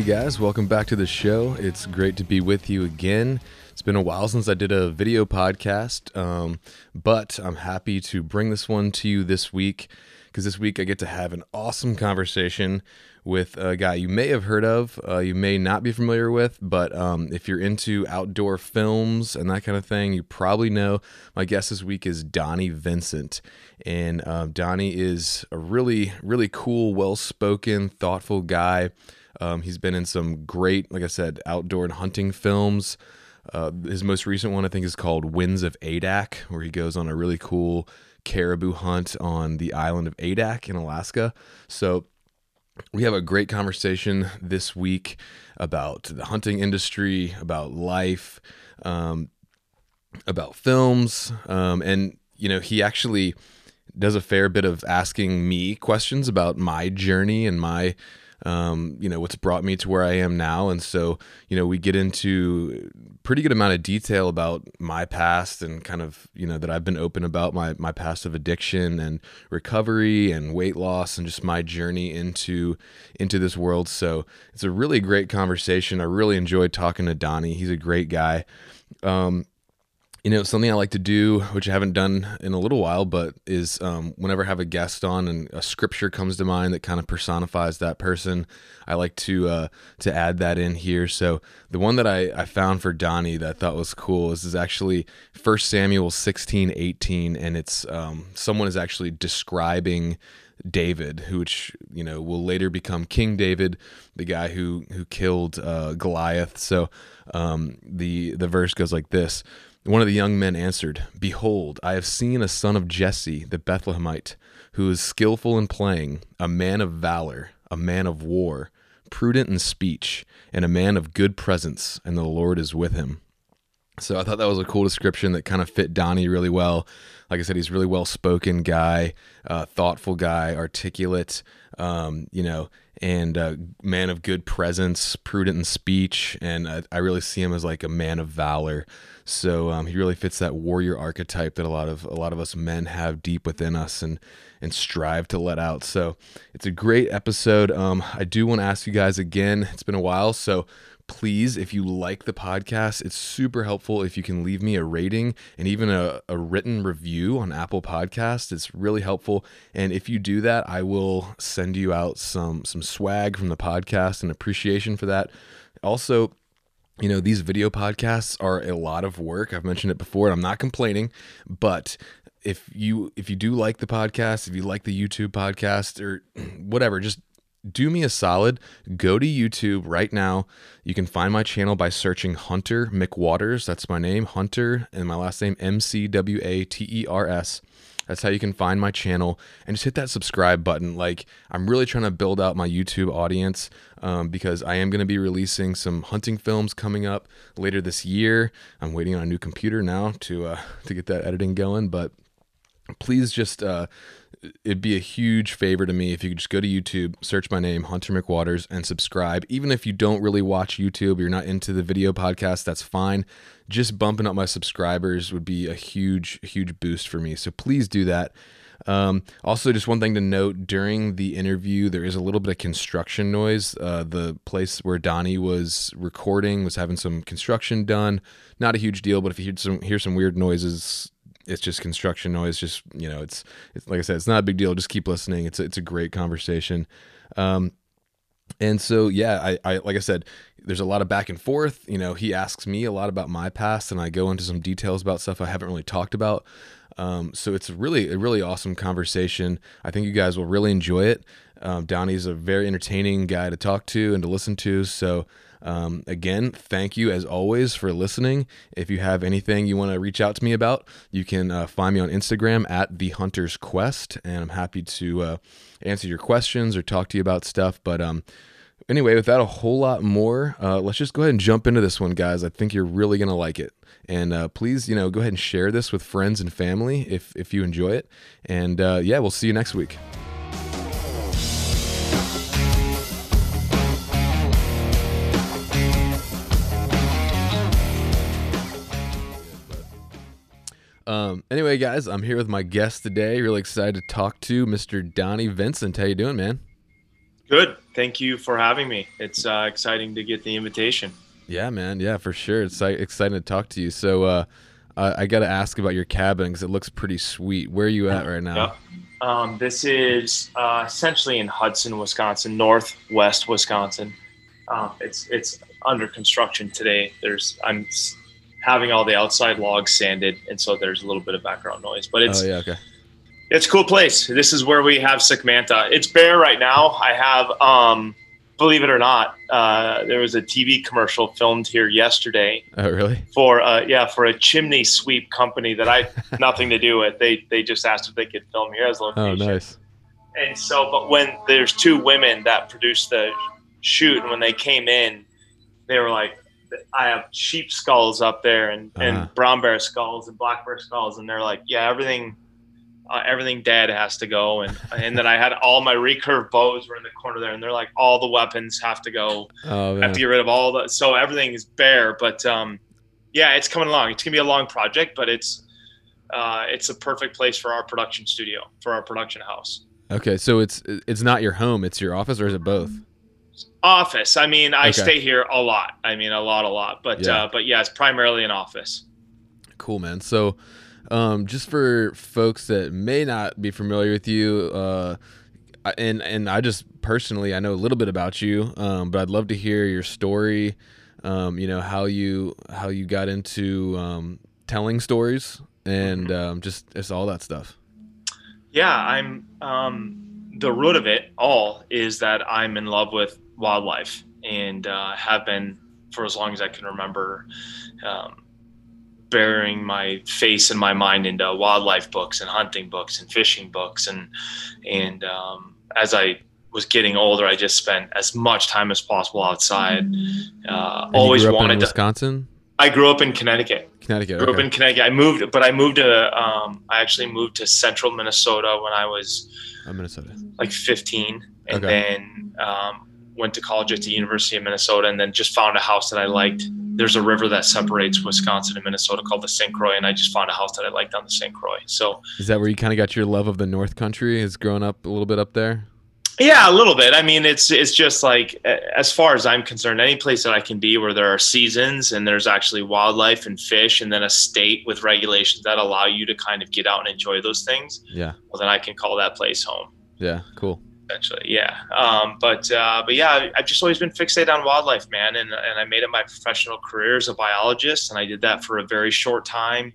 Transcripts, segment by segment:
Hey guys, welcome back to the show. It's great to be with you again. It's been a while since I did a video podcast, um, but I'm happy to bring this one to you this week because this week I get to have an awesome conversation with a guy you may have heard of, uh, you may not be familiar with, but um, if you're into outdoor films and that kind of thing, you probably know. My guest this week is Donnie Vincent. And um, Donnie is a really, really cool, well spoken, thoughtful guy. Um, he's been in some great, like I said, outdoor and hunting films. Uh, his most recent one, I think, is called Winds of Adak, where he goes on a really cool caribou hunt on the island of Adak in Alaska. So we have a great conversation this week about the hunting industry, about life, um, about films, um, and you know he actually does a fair bit of asking me questions about my journey and my um, you know what's brought me to where I am now, and so you know we get into pretty good amount of detail about my past and kind of you know that I've been open about my my past of addiction and recovery and weight loss and just my journey into into this world. So it's a really great conversation. I really enjoyed talking to Donnie. He's a great guy. Um, you know something i like to do which i haven't done in a little while but is um, whenever i have a guest on and a scripture comes to mind that kind of personifies that person i like to uh, to add that in here so the one that I, I found for donnie that i thought was cool is, is actually 1 samuel 16 18 and it's um, someone is actually describing David, who which you know will later become King David, the guy who who killed uh, Goliath. So um, the the verse goes like this: one of the young men answered, Behold, I have seen a son of Jesse the Bethlehemite, who is skillful in playing, a man of valor, a man of war, prudent in speech, and a man of good presence, and the Lord is with him. So I thought that was a cool description that kind of fit Donnie really well. Like I said, he's a really well spoken guy, uh, thoughtful guy, articulate, um, you know, and a man of good presence, prudent in speech, and I, I really see him as like a man of valor. So um, he really fits that warrior archetype that a lot of a lot of us men have deep within us and and strive to let out. So it's a great episode. Um, I do want to ask you guys again. It's been a while, so please, if you like the podcast, it's super helpful if you can leave me a rating and even a, a written review on Apple Podcast. It's really helpful. And if you do that, I will send you out some some swag from the podcast and appreciation for that. Also, you know these video podcasts are a lot of work. I've mentioned it before and i'm not complaining but if you if you do like the podcast if you like the youtube podcast or whatever just do me a solid. Go to youtube right now. You can find my channel by searching hunter mcwaters. That's my name hunter and my last name m-c-w-a-t-e-r-s that's how you can find my channel and just hit that subscribe button. Like, I'm really trying to build out my YouTube audience um, because I am going to be releasing some hunting films coming up later this year. I'm waiting on a new computer now to uh, to get that editing going, but please just uh, it'd be a huge favor to me if you could just go to YouTube, search my name, Hunter McWaters, and subscribe. Even if you don't really watch YouTube, you're not into the video podcast, that's fine. Just bumping up my subscribers would be a huge, huge boost for me. So please do that. Um, also, just one thing to note during the interview, there is a little bit of construction noise. Uh, the place where Donnie was recording was having some construction done. Not a huge deal, but if you hear some hear some weird noises, it's just construction noise. Just you know, it's it's like I said, it's not a big deal. Just keep listening. It's a, it's a great conversation. Um, and so yeah, I, I like I said, there's a lot of back and forth. You know, he asks me a lot about my past, and I go into some details about stuff I haven't really talked about. Um, so it's really a really awesome conversation. I think you guys will really enjoy it. Um, Donnie's a very entertaining guy to talk to and to listen to. So um, again, thank you as always for listening. If you have anything you want to reach out to me about, you can uh, find me on Instagram at the Hunter's Quest, and I'm happy to uh, answer your questions or talk to you about stuff. But um, anyway, without a whole lot more, uh, let's just go ahead and jump into this one, guys. I think you're really gonna like it. And uh, please, you know, go ahead and share this with friends and family if if you enjoy it. And uh, yeah, we'll see you next week. Um, anyway, guys, I'm here with my guest today. Really excited to talk to Mr. Donnie Vincent. How you doing, man? Good. Thank you for having me. It's uh, exciting to get the invitation. Yeah, man. Yeah, for sure. It's exciting to talk to you. So, uh, I, I got to ask about your cabin because it looks pretty sweet. Where are you at right now? Um, this is uh, essentially in Hudson, Wisconsin, northwest Wisconsin. Um, it's it's under construction today. There's I'm having all the outside logs sanded, and so there's a little bit of background noise. But it's oh yeah, okay. It's a cool place. This is where we have Manta. It's bare right now. I have um, believe it or not, uh, there was a TV commercial filmed here yesterday. Oh, really? For uh, yeah, for a chimney sweep company that I nothing to do with. They they just asked if they could film here as a location. Oh, nice. And so, but when there's two women that produced the shoot, and when they came in, they were like, "I have sheep skulls up there, and uh-huh. and brown bear skulls and black bear skulls," and they're like, "Yeah, everything." uh, everything dad has to go and and then i had all my recurve bows were in the corner there and they're like all the weapons have to go oh, man. have to get rid of all the so everything is bare but um yeah it's coming along it's gonna be a long project but it's uh it's a perfect place for our production studio for our production house okay so it's it's not your home it's your office or is it both office i mean i okay. stay here a lot i mean a lot a lot but yeah. uh but yeah it's primarily an office cool man so um, just for folks that may not be familiar with you, uh, and and I just personally I know a little bit about you, um, but I'd love to hear your story. Um, you know how you how you got into um, telling stories and mm-hmm. um, just it's all that stuff. Yeah, I'm. Um, the root of it all is that I'm in love with wildlife and uh, have been for as long as I can remember. Um, burying my face and my mind into wildlife books and hunting books and fishing books and and um, as I was getting older, I just spent as much time as possible outside. Uh, always wanted to. Wisconsin. I grew up in Connecticut. Connecticut. Grew okay. up in Connecticut. I moved, but I moved to. Um, I actually moved to central Minnesota when I was. Oh, Minnesota. Like 15, and okay. then um, went to college at the University of Minnesota, and then just found a house that I liked there's a river that separates Wisconsin and Minnesota called the St. Croix, and I just found a house that I liked on the St. Croix. So is that where you kind of got your love of the North Country? Is growing up a little bit up there? Yeah, a little bit. I mean, it's it's just like as far as I'm concerned, any place that I can be where there are seasons and there's actually wildlife and fish, and then a state with regulations that allow you to kind of get out and enjoy those things. Yeah. Well, then I can call that place home. Yeah. Cool essentially. Yeah. Um, but uh, but yeah, I've just always been fixated on wildlife, man, and and I made it my professional career as a biologist, and I did that for a very short time.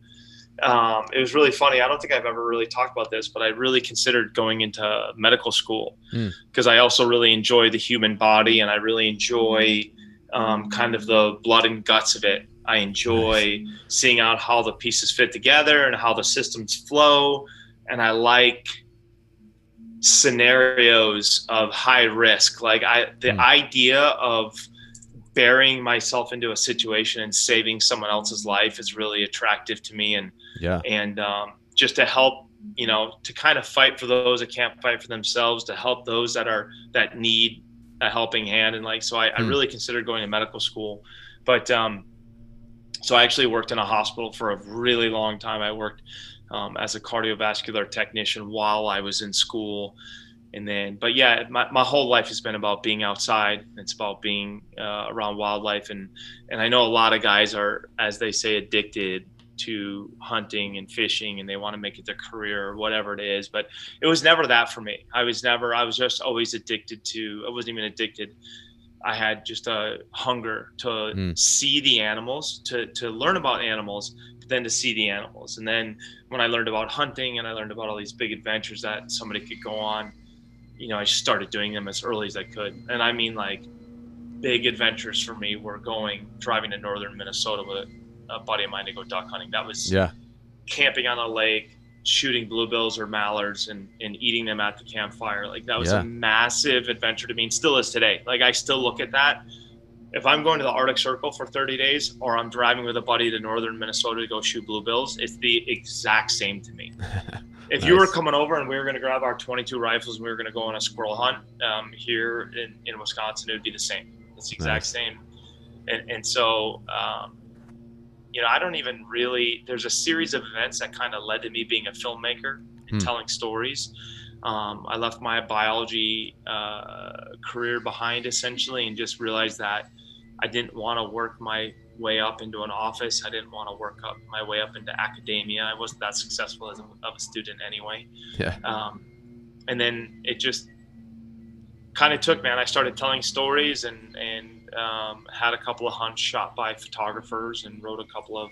Um, it was really funny. I don't think I've ever really talked about this, but I really considered going into medical school because mm. I also really enjoy the human body and I really enjoy um, kind of the blood and guts of it. I enjoy nice. seeing out how the pieces fit together and how the systems flow. And I like scenarios of high risk. Like I, the mm. idea of burying myself into a situation and saving someone else's life is really attractive to me. And yeah, and um, just to help, you know, to kind of fight for those that can't fight for themselves, to help those that are that need a helping hand. And like, so I, mm. I hmm. really considered going to medical school, but um, so I actually worked in a hospital for a really long time. I worked um, as a cardiovascular technician while I was in school. And then, but yeah, my, my whole life has been about being outside. It's about being uh, around wildlife. And, and I know a lot of guys are, as they say, addicted to hunting and fishing and they want to make it their career or whatever it is. But it was never that for me. I was never, I was just always addicted to, I wasn't even addicted. I had just a hunger to mm. see the animals, to, to learn about animals, then to see the animals. And then when I learned about hunting and I learned about all these big adventures that somebody could go on, you know, I just started doing them as early as I could. And I mean, like, big adventures for me were going driving to northern Minnesota with a, a buddy of mine to go duck hunting. That was yeah, camping on a lake, shooting bluebills or mallards, and and eating them at the campfire. Like that was yeah. a massive adventure to me, and still is today. Like I still look at that if I'm going to the Arctic Circle for 30 days or I'm driving with a buddy to northern Minnesota to go shoot bluebills, it's the exact same to me. if nice. you were coming over and we were going to grab our 22 rifles and we were going to go on a squirrel hunt um, here in, in Wisconsin, it would be the same. It's the exact nice. same. And, and so, um, you know, I don't even really, there's a series of events that kind of led to me being a filmmaker and hmm. telling stories. Um, I left my biology uh, career behind essentially, and just realized that I didn't want to work my way up into an office. I didn't want to work up my way up into academia. I wasn't that successful as a, of a student anyway. Yeah. Um, and then it just kind of took, man. I started telling stories and and um, had a couple of hunts shot by photographers and wrote a couple of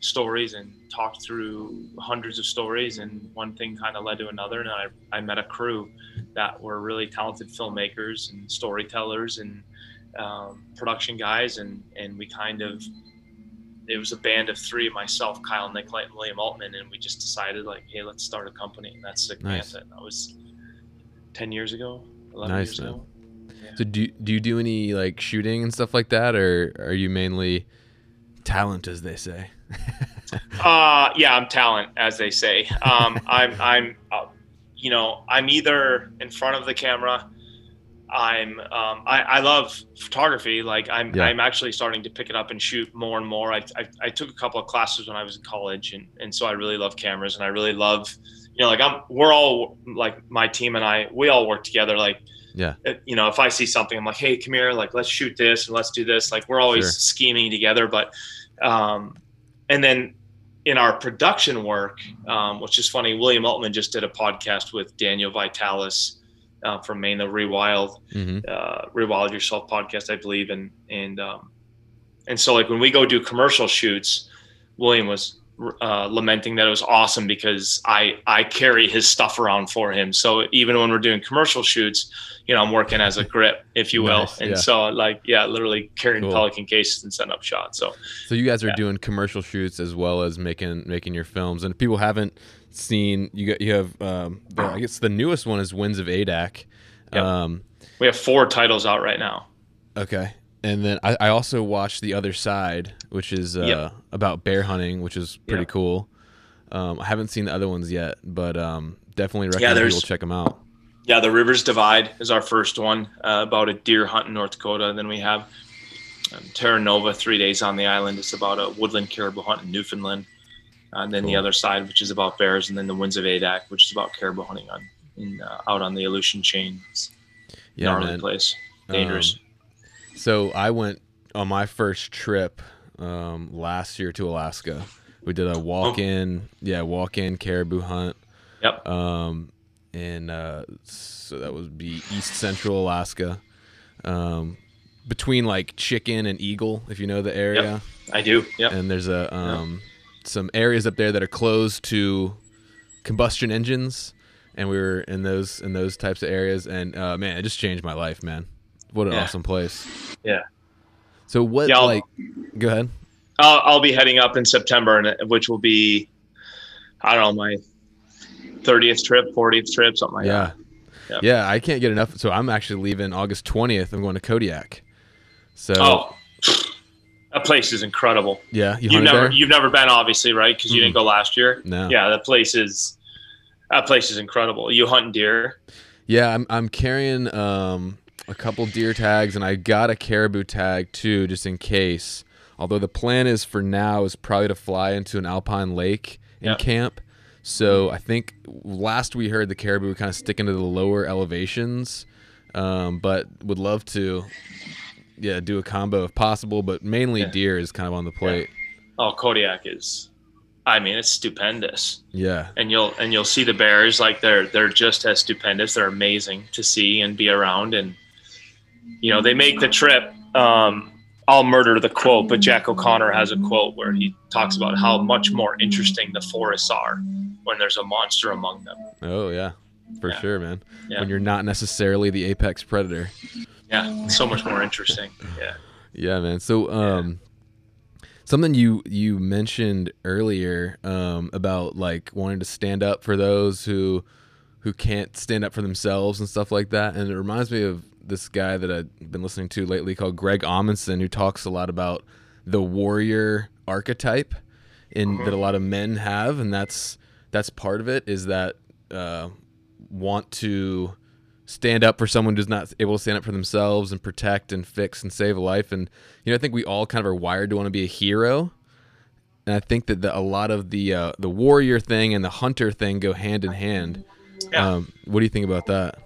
stories and talked through hundreds of stories and one thing kind of led to another and I, I met a crew that were really talented filmmakers and storytellers and um, production guys and and we kind of it was a band of three myself kyle nicolite and william altman and we just decided like hey let's start a company and that's sick Nice. That was 10 years ago 11 Nice, years man. ago So do do you do any like shooting and stuff like that, or are you mainly talent, as they say? Uh, yeah, I'm talent, as they say. Um, I'm, I'm, uh, you know, I'm either in front of the camera. I'm, um, I, I love photography. Like I'm, Yeah. I'm actually starting to pick it up and shoot more and more. I, I, I took a couple of classes when I was in college, and, and so I really love cameras, and I really love, you know, like I'm, we're all like my team and I, we all work together. Like, Yeah. you know, if I see something, I'm like, hey, come here, like let's shoot this and let's do this. Like we're always Sure. scheming together, but, um, and then in our production work, um, which is funny, William Altman just did a podcast with Daniel Vitalis uh, from Maine, the Rewild, Mm-hmm. uh, Rewild Yourself podcast, I believe, and and um, and so like when we go do commercial shoots, William was uh, lamenting that it was awesome because I I carry his stuff around for him. So even when we're doing commercial shoots, you know, I'm working as a grip, if you will, Nice, and yeah. so like yeah, literally carrying Cool. Pelican cases and setting up shots. So So you guys are Yeah. doing commercial shoots as well as making making your films. And if people haven't seen, you got you have um, the, I guess the newest one is Winds of Adak. Yep. Um, we have four titles out right now. okay. And then I, I also watched The Other Side, which is uh, Yep. about bear hunting, which is pretty Yep. cool. Um, I haven't seen the other ones yet, but um, definitely Yeah, recommend there's- people check them out. Yeah, the Rivers Divide is our first one uh, about a deer hunt in North Dakota. Then we have um, Terra Nova, Three Days on the Island. It's about a woodland caribou hunt in Newfoundland. And then the other side, which is about bears, and then the Winds of Adak, which is about caribou hunting on in uh, out on the Aleutian chain. It's a Yeah, gnarly man. place, dangerous. Um, so I went on my first trip um, last year to Alaska. We did a walk-in, yeah, walk-in caribou hunt. yep. Um, and uh, so that would be East Central Alaska, um, between like Chicken and Eagle, if you know the area. I do. Yeah. And there's a um, some areas up there that are closed to combustion engines, and we were in those in those types of areas. And uh, man, it just changed my life, man. What an Yeah. awesome place. Yeah. So what Yeah, like? Go ahead. I'll, I'll be heading up in September, and which will be, I don't know, my thirtieth trip, fortieth trip, something like yeah. that. Yeah. Yeah, I can't get enough. So I'm actually leaving August 20th. I'm going to Kodiak. So Oh, that place is incredible. yeah, you You've never there? you've never been obviously right because you didn't go last year. No. Yeah, that place is that place is incredible. You hunt deer. Yeah, I'm I'm carrying um a couple deer tags and I got a caribou tag too, just in case. Although the plan is for now is probably to fly into an alpine lake and Yep. camp. So I think last we heard the caribou kind of sticking to the lower elevations, um, but would love to, yeah, do a combo if possible. But mainly Yeah. deer is kind of on the plate. Oh, Kodiak is. I mean, it's stupendous, Yeah, and you'll and you'll see the bears like they're they're just as stupendous. They're amazing to see and be around, and you know they make the trip. Um, I'll murder the quote, but Jack O'Connor has a quote where he talks about how much more interesting the forests are when there's a monster among them. oh yeah, for Yeah. sure, man. Yeah. When you're not necessarily the apex predator. Yeah, so much more interesting. Yeah. Yeah, man. So, um, something you you mentioned earlier um, about like wanting to stand up for those who who can't stand up for themselves and stuff like that, and it reminds me of this guy that I've been listening to lately called Greg Amundson, who talks a lot about the warrior archetype in that a lot of men have, and that's that's part of it is that uh, want to stand up for someone who's not able to stand up for themselves and protect and fix and save a life. And you know, I think we all kind of are wired to want to be a hero. And I think that the, a lot of the uh, the warrior thing and the hunter thing go hand in hand. Yeah. Um, what do you think about that?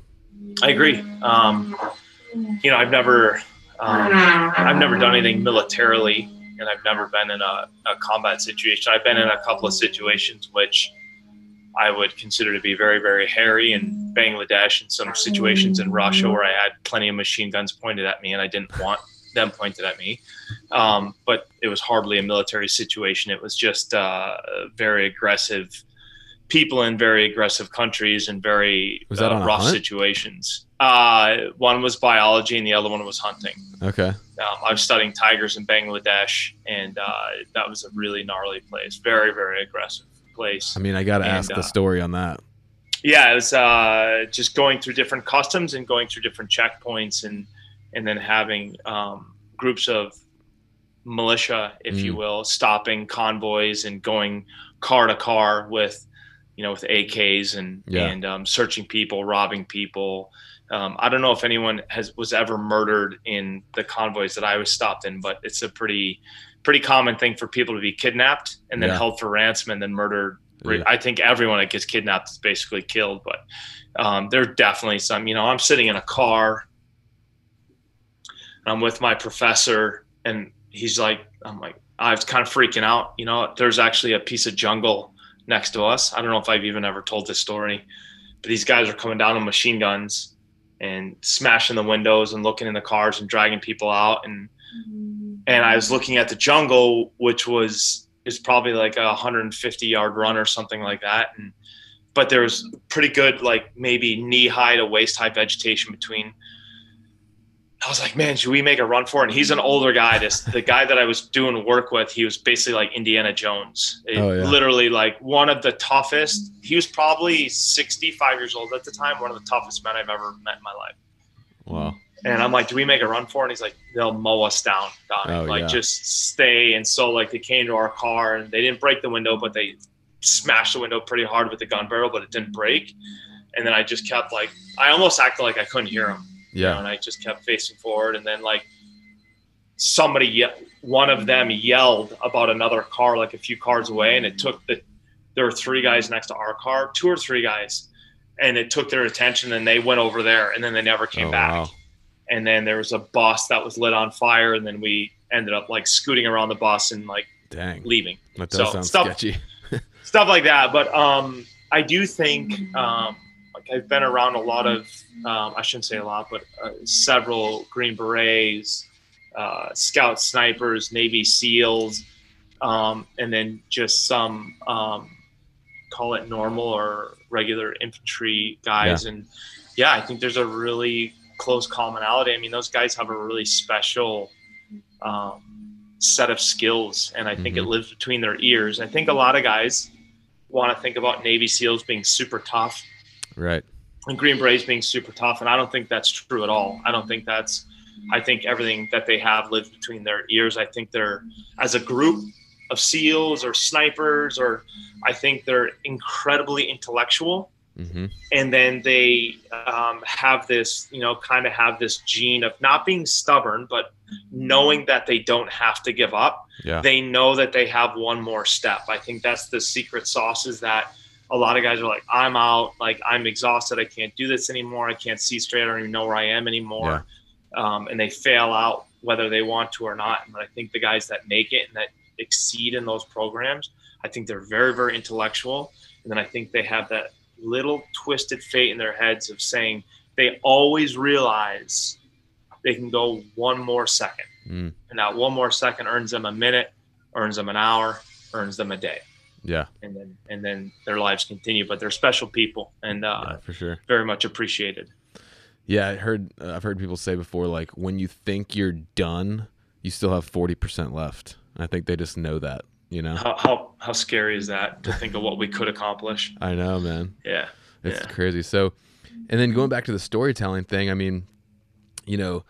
I agree. Um, you know, I've never, um, I've never done anything militarily, and I've never been in a, a combat situation. I've been in a couple of situations which I would consider to be very, very hairy in Bangladesh and some situations in Russia where I had plenty of machine guns pointed at me and I didn't want them pointed at me. Um, but it was hardly a military situation. It was just uh, very aggressive people in very aggressive countries and very uh, rough hunt? situations. Uh, one was biology and the other one was hunting. Okay. Um, I was studying tigers in Bangladesh, and uh, that was a really gnarly place. Very, very aggressive place. I mean, I got to ask uh, the story on that. Yeah, it was uh, just going through different customs and going through different checkpoints, and and then having um, groups of militia, if you Mm. will, stopping convoys and going car to car with, you know, with AKs and Yeah. and um, searching people, robbing people. Um, I don't know if anyone has was ever murdered in the convoys that I was stopped in, but it's a pretty pretty common thing for people to be kidnapped and then Yeah. held for ransom and then murdered. Yeah. I think everyone that gets kidnapped is basically killed, but um, there are definitely some. You know, I'm sitting in a car, and I'm with my professor, and he's like, I'm like, I was kind of freaking out. You know, there's actually a piece of jungle next to us. I don't know if I've even ever told this story, but these guys are coming down with machine guns and smashing the windows and looking in the cars and dragging people out and and I was looking at the jungle, which was is probably like a 150 yard run or something like that, and but there was pretty good like maybe knee high to waist high vegetation between. I was like, man, should we make a run for it? And he's an older guy. This the guy that I was doing work with. He was basically like Indiana Jones. It- Oh, yeah. Literally like one of the toughest. He was probably 65 years old at the time. One of the toughest men I've ever met in my life. Wow. And I'm like, do we make a run for it? And he's like, they'll mow us down, Donnie. Oh, like, yeah. just stay. And so, like, they came to our car and they didn't break the window, but they smashed the window pretty hard with the gun barrel, but it didn't break. And then I just kept, like, I almost acted like I couldn't hear him. You know, Yeah. and I just kept facing forward. And then, like, somebody, ye- one of them yelled about another car, like a few cars away. And it took the, there were three guys next to our car, two or three guys. And it took their attention and they went over there and then they never came Oh, back wow. and then there was a bus that was lit on fire and then we ended up like scooting around the bus and like Dang. leaving That does So, sound stuff- sketchy. stuff like that but um i do think um like i've been around a lot of um, i shouldn't say a lot but uh, several green berets uh, scout snipers navy seals um, and then just some um, call it normal or regular infantry guys. And yeah i think there's a really close commonality. I mean those guys have a really special um, set of skills and i think it Mhm. lives between their ears. I think a lot of guys want to think about navy seals being super tough Right. and green berets being super tough and i don't think that's true at all. I don't think that's i think everything that they have lives between their ears. I think they're as a group of seals or snipers or i think they're incredibly intellectual. Hmm and then they um, have this you know kind of have this gene of not being stubborn but knowing that they don't have to give up. Yeah. they know that they have one more step. I think that's the secret sauce is that a lot of guys are like i'm out. Like i'm exhausted. I can't do this anymore. I can't see straight. I don't even know where i am anymore. Um, and they fail out whether they want to or not. And i think the guys that make it and that exceed in those programs i think they're very very intellectual. And then i think they have that little twisted fate in their heads of saying they always realize they can go one more second. Mm. and that one more second earns them a minute earns them an hour earns them a day Yeah. and then and then their lives continue but they're special people and uh, yeah. For sure. very much appreciated Yeah, I heard. Uh, I've heard people say before, like when you think you're done, you still have forty percent left. I think they just know that. You know. how, how how scary is that to think of what we could accomplish I know, man. yeah It's Yeah. crazy. So, and then going back to the storytelling thing, I mean, you know,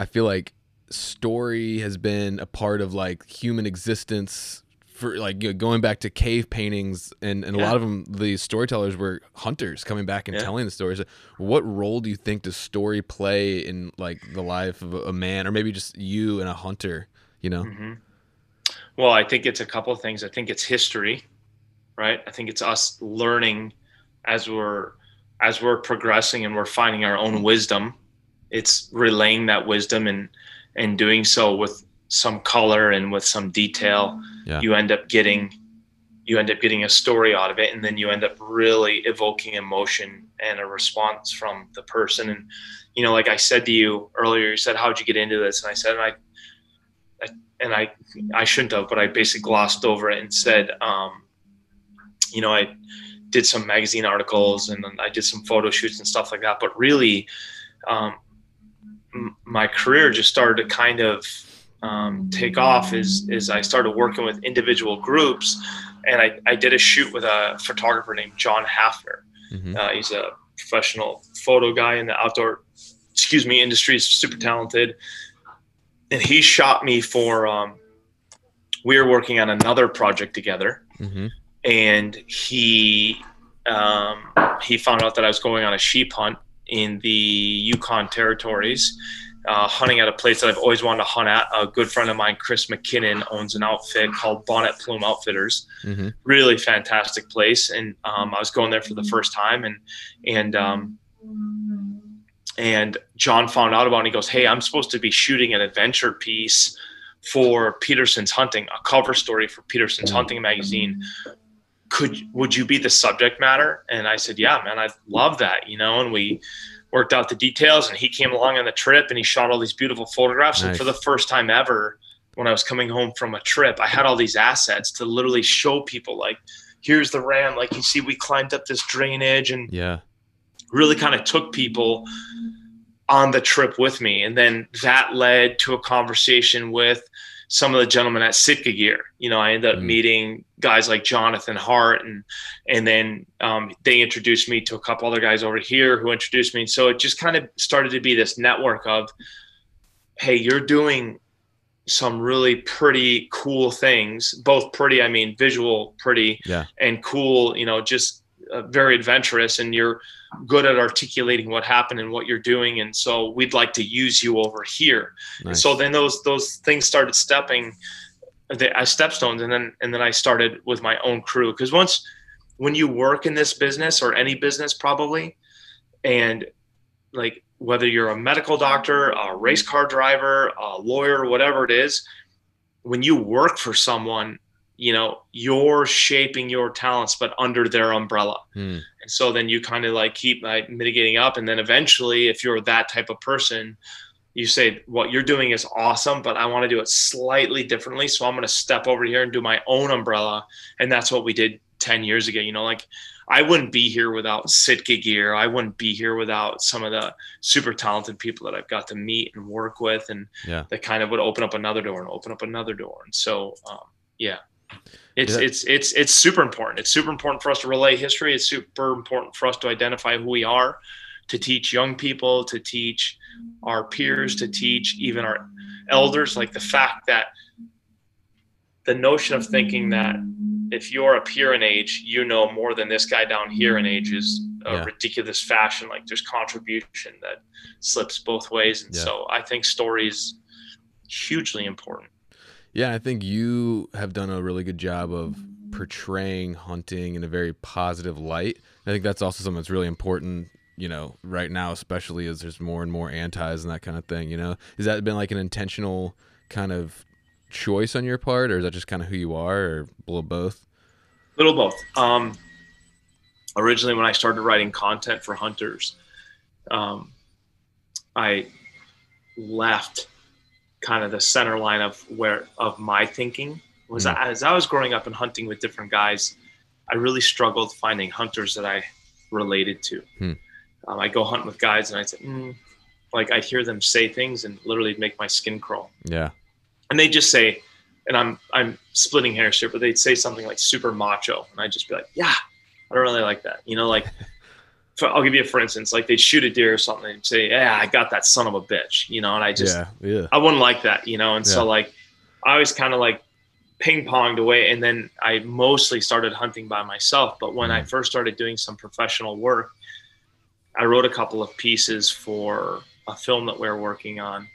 I feel like story has been a part of like human existence for like you know, going back to cave paintings and, and a lot of them the storytellers were hunters coming back and Yeah. telling the stories what role do you think does story play in like the life of a, man or maybe just you and a hunter you know hmm Well, I think it's a couple of things. I think it's history, right? I think it's us learning as we're as we're progressing and we're finding our own wisdom, it's relaying that wisdom and and doing so with some color and with some detail. Yeah. You end up getting you end up getting a story out of it and then you end up really evoking emotion and a response from the person and you know like i said to you earlier you said how'd you get into this and i said and i, I and i i shouldn't have but i basically glossed over it and said um, you know i did some magazine articles and i did some photo shoots and stuff like that but really um, my career just started to kind of um, take off is is I started working with individual groups and I, I did a shoot with a photographer named John Hafner. Mm-hmm. Uh, he's a professional photo guy in the outdoor, excuse me, industry. He's super talented, and he shot me for. Um, we were working on another project together, mm-hmm. and he um, he found out that I was going on a sheep hunt in the Yukon territories, uh, hunting at a place that I've always wanted to hunt at. A good friend of mine, Chris McKinnon, owns an outfit called Bonnet Plume Outfitters. Mm-hmm. Really fantastic place, and um, I was going there for the first time, and and um, and John found out about it. And he goes, "Hey, I'm supposed to be shooting an adventure piece for Peterson's Hunting, a cover story for Peterson's Hunting magazine." Could would you be the subject matter? And I said, "Yeah, man, I love that." You know, and we worked out the details and he came along on the trip and he shot all these beautiful photographs. Nice. and for the first time ever when i was coming home from a trip i had all these assets to literally show people like here's the ram. Like you see we climbed up this drainage and yeah. really kind of took people on the trip with me. And then that led to a conversation with some of the gentlemen at Sitka Gear. You know, I ended up mm. meeting guys like Jonathan Hart, and and then um, they introduced me to a couple other guys over here who introduced me. So it just kind of started to be this network of, hey, you're doing some really pretty cool things. Both pretty, I mean, visual pretty, yeah. and cool. You know, just uh, very adventurous, and you're good at articulating what happened and what you're doing and so we'd like to use you over here nice. so then those those things started stepping the as stepstones and then and then i started with my own crew because once when you work in this business or any business probably and like whether you're a medical doctor a race car driver a lawyer whatever it is when you work for someone you know you're shaping your talents but under their umbrella. Hmm. and so then you kind of like keep like mitigating up and then eventually if you're that type of person you say what you're doing is awesome but i want to do it slightly differently so i'm going to step over here and do my own umbrella. And that's what we did 10 years ago you know like i wouldn't be here without sitka gear. I wouldn't be here without some of the super talented people that i've got to meet and work with and yeah. that kind of would open up another door and open up another door. And so um, yeah it's yeah. it's it's it's super important. It's super important for us to relay history. It's super important for us to identify who we are, to teach young people, to teach our peers, to teach even our elders. Like the fact that the notion of thinking that if you're a peer in age, you know more than this guy down here in age is a yeah. ridiculous fashion. Like there's contribution that slips both ways, and yeah. so I think stories hugely important. Yeah, I think you have done a really good job of portraying hunting in a very positive light. I think that's also something that's really important, you know, right now, especially as there's more and more antis and that kind of thing. You know, has that been like an intentional kind of choice on your part, or is that just kind of who you are, or a little both? A Little both. Um, originally, when I started writing content for hunters, um, I left kind of the center line of where of my thinking was mm. as I was growing up and hunting with different guys, I really struggled finding hunters that I related to. Mm. Um, I go hunt with guys and I say, mm, like I hear them say things and literally make my skin crawl. Yeah. And they just say, and I'm I'm splitting hairs here, but they'd say something like super macho, and I'd just be like, yeah, I don't really like that. You know, like for, I'll give you a for instance, like they shoot a deer or something and say, "Yeah, I got that son of a bitch," you know, and I just, yeah, yeah. I wouldn't like that, you know, and yeah. so like I always kind of like ping ponged away, and then I mostly started hunting by myself. But when mm. I first started doing some professional work, I wrote a couple of pieces for a film that we are working on,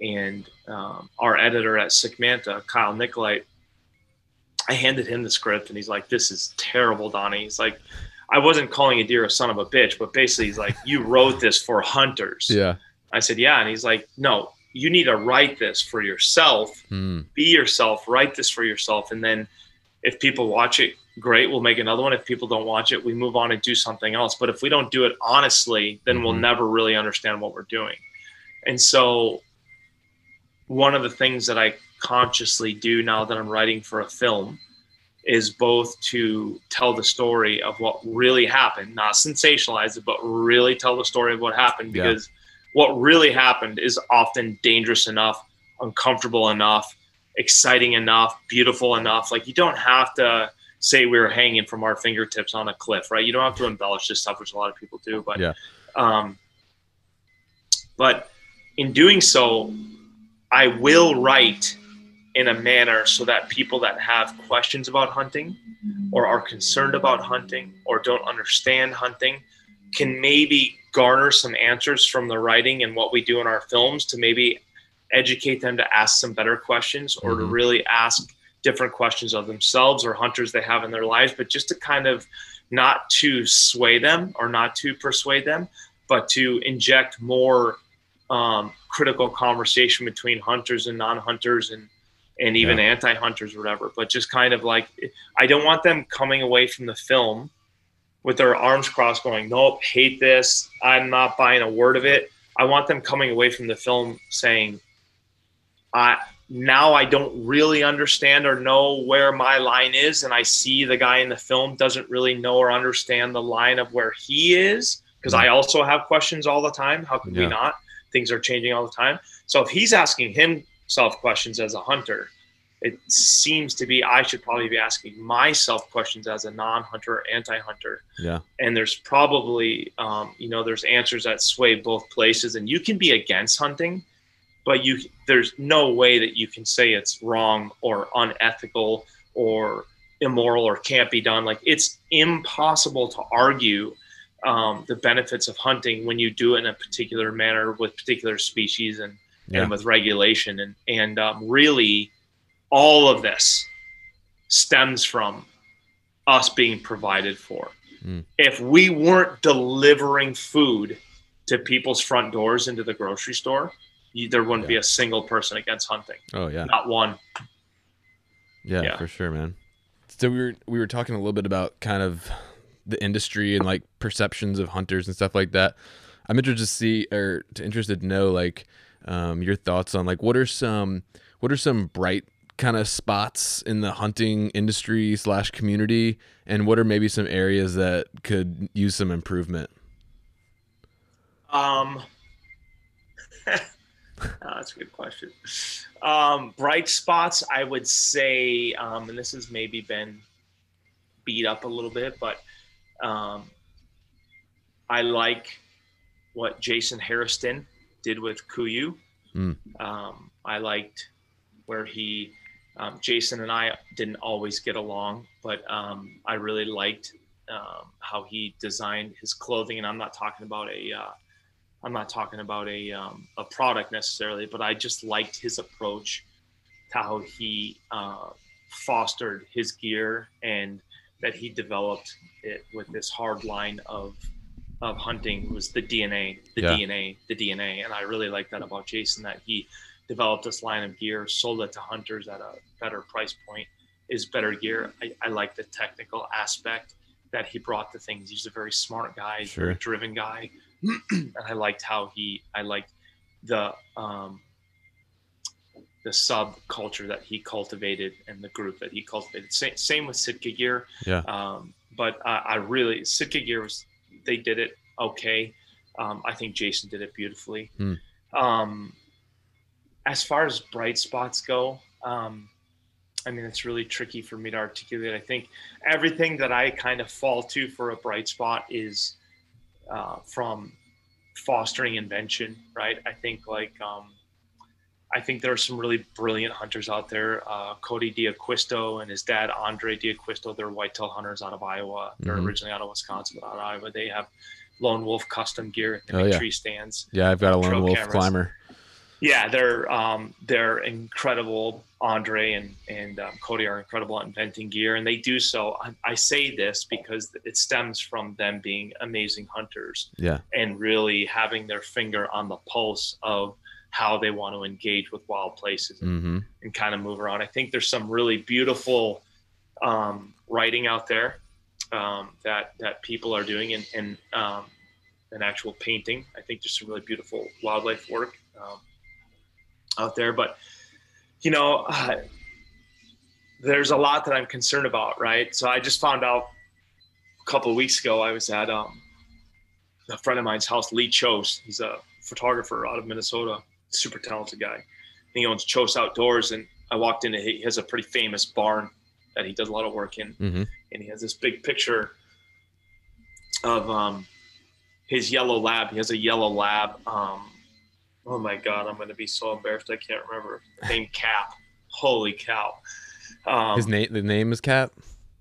and um, our editor at Sick Manta, Kyle Nicolite, I handed him the script, and he's like, "This is terrible, Donnie." He's like I wasn't calling a deer a son of a bitch, but basically he's like, you wrote this for hunters. Yeah. I said, yeah. And he's like, no, you need to write this for yourself. Mm. Be yourself. Write this for yourself. And then if people watch it, great. We'll make another one. If people don't watch it, we move on and do something else. But if we don't do it honestly, then we'll Mhm. never really understand what we're doing. And so one of the things that I consciously do now that I'm writing for a film is both to tell the story of what really happened, not sensationalize it, but really tell the story of what happened Yeah. because what really happened is often dangerous enough, uncomfortable enough, exciting enough, beautiful enough. Like you don't have to say we were hanging from our fingertips on a cliff, right? You don't have to embellish this stuff, which a lot of people do, but Yeah. um, but in doing so, I will write in a manner so that people that have questions about hunting or are concerned about hunting or don't understand hunting can maybe garner some answers from the writing and what we do in our films to maybe educate them to ask some better questions or to Mhm. really ask different questions of themselves or hunters they have in their lives but just to kind of not to sway them or not to persuade them but to inject more um, critical conversation between hunters and non-hunters and and even anti-hunters or whatever but just kind of like i don't want them coming away from the film with their arms crossed going nope hate this. I'm not buying a word of it. I want them coming away from the film saying i now i don't really understand or know where my line is and i see the guy in the film doesn't really know or understand the line of where he is. Because i also have questions all the time how could Yeah. we not? Things are changing all the time. So if he's asking himself questions as a hunter it seems to be I should probably be asking myself questions as a non-hunter or anti-hunter. Yeah. And there's probably, um, you know, there's answers that sway both places, and you can be against hunting, but you there's no way that you can say it's wrong or unethical or immoral or can't be done. Like it's impossible to argue um, the benefits of hunting when you do it in a particular manner with particular species and Yeah. and with regulation and and um, really all of this stems from us being provided for Mm. if we weren't delivering food to people's front doors into the grocery store you, there wouldn't be a single person against hunting Oh yeah. not one Yeah, Yeah. for sure, man. So we were we were talking a little bit about kind of the industry and like perceptions of hunters and stuff like that. I'm interested to see or interested to know like um, your thoughts on like what are some what are some bright kind of spots in the hunting industry slash community and what are maybe some areas that could use some improvement Um, oh, that's a good question. Um, bright spots, I would say, um, and this has maybe been beat up a little bit, but um, I like what Jason Hairston did with KUIU. Mm. Um, I liked where he, um, Jason and I didn't always get along, but um, I really liked um, how he designed his clothing. And I'm not talking about a, uh, I'm not talking about a um, a product necessarily, but I just liked his approach to how he uh, fostered his gear and that he developed it with this hard line of of hunting was the DNA, the Yeah. DNA, the DNA, and I really like that about Jason that he developed this line of gear, sold it to hunters at a better price point, is better gear. I, I like the technical aspect that he brought to things. He's a very smart guy, a very driven guy, and I liked how he, I liked the um, the subculture that he cultivated and the group that he cultivated. Same, same with Sitka Gear. Yeah. Um, but I, I really Sitka Gear was they did it okay. Um, I think Jason did it beautifully. Hmm. Um, as far as bright spots go, um, I mean it's really tricky for me to articulate. I think everything that I kind of fall to for a bright spot is uh, from fostering invention, right? I think like um, I think there are some really brilliant hunters out there. Uh, Cody D'Acquisto and his dad Andrae D'Acquisto, they're whitetail hunters out of Iowa. They're Mhm. originally out of Wisconsin, but out of Iowa. They have lone wolf custom gear. They Oh, yeah. tree stands. yeah i've got a lone wolf cameras. climber yeah, they're um, they're incredible. Andrae and and um, Cody are incredible at inventing gear, and they do so. I, I, say this because it stems from them being amazing hunters. Yeah, and really having their finger on the pulse of how they want to engage with wild places and, mm-hmm. and kind of move around. I think there's some really beautiful um, writing out there um, that that people are doing, and and um, an actual painting. I think there's some really beautiful wildlife work um, out there, but you know, uh, there's a lot that I'm concerned about, right? So I just found out a couple of weeks ago. I was at um, a friend of mine's house, Lee Kjos. He's a photographer out of Minnesota, super talented guy. And he owns Kjos Outdoors, and I walked in. He has a pretty famous barn that he does a lot of work in, mm-hmm. and he has this big picture of um, his yellow lab. He has a yellow lab. Um, oh my god, I'm going to be so embarrassed. I can't remember. Name Cap. Holy cow. Um, his name. The name is Cap.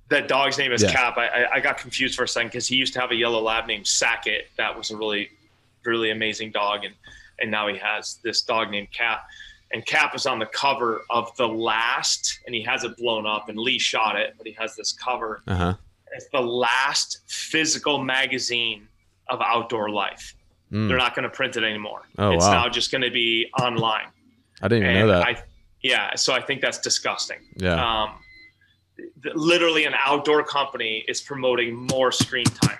That dog's name is yeah. Cap. I, I, I got confused for a second because he used to have a yellow lab named Sackett. That was a really, really amazing dog, and and now he has this dog named Cap. And Cap is on the cover of the last, and he has it blown up. And Lee shot it, but he has this cover. Uh-huh. It's the last physical magazine of outdoor life. Mm. They're not going to print it anymore. Oh, it's wow. now just going to be online. I didn't even and know that. I, yeah, so I think that's disgusting. Yeah. Um, th- literally, an outdoor company is promoting more screen time.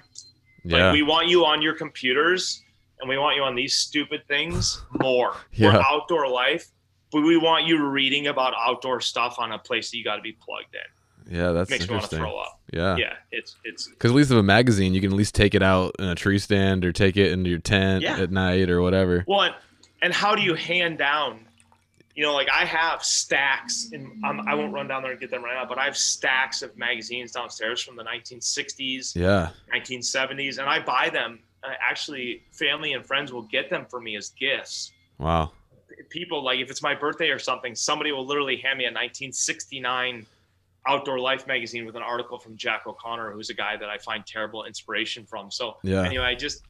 Yeah. Like, we want you on your computers and we want you on these stupid things more. Yeah. We're outdoor life, but we want you reading about outdoor stuff on a place that you got to be plugged in. Yeah, that's makes me want to interesting. throw up. Yeah. Yeah, it's it's Because at least with a magazine, you can at least take it out in a tree stand or take it into your tent Yeah. at night or whatever. Well, and, and how do you hand down? You know, like I have stacks, and um, I won't run down there and get them right now, but I have stacks of magazines downstairs from the 1960s, Yeah. 1970s, and I buy them. Uh, actually, family and friends will get them for me as gifts. Wow. People like if it's my birthday or something, somebody will literally hand me a 1969 Outdoor Life magazine with an article from Jack O'Connor, who's a guy that I find terrible inspiration from. So Yeah. anyway, I just,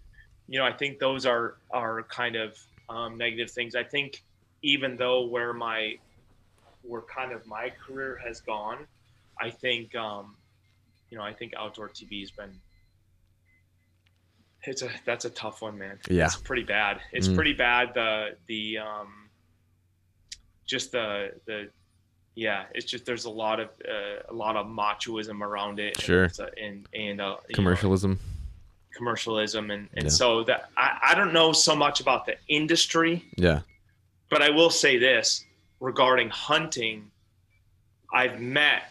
you know, I think those are are kind of um, negative things. I think even though where my where kind of my career has gone, I think, um, you know, I think outdoor TV has been. It's a that's a tough one, man. Yeah. it's pretty bad. It's Mm. pretty bad. The the um, just the the yeah, it's just there's a lot of uh, a lot of machoism around it. Sure. and, and and uh, you know, Commercialism. commercialism, and and Yeah. so that I, I don't know so much about the industry, Yeah. but I will say this regarding hunting. I've met,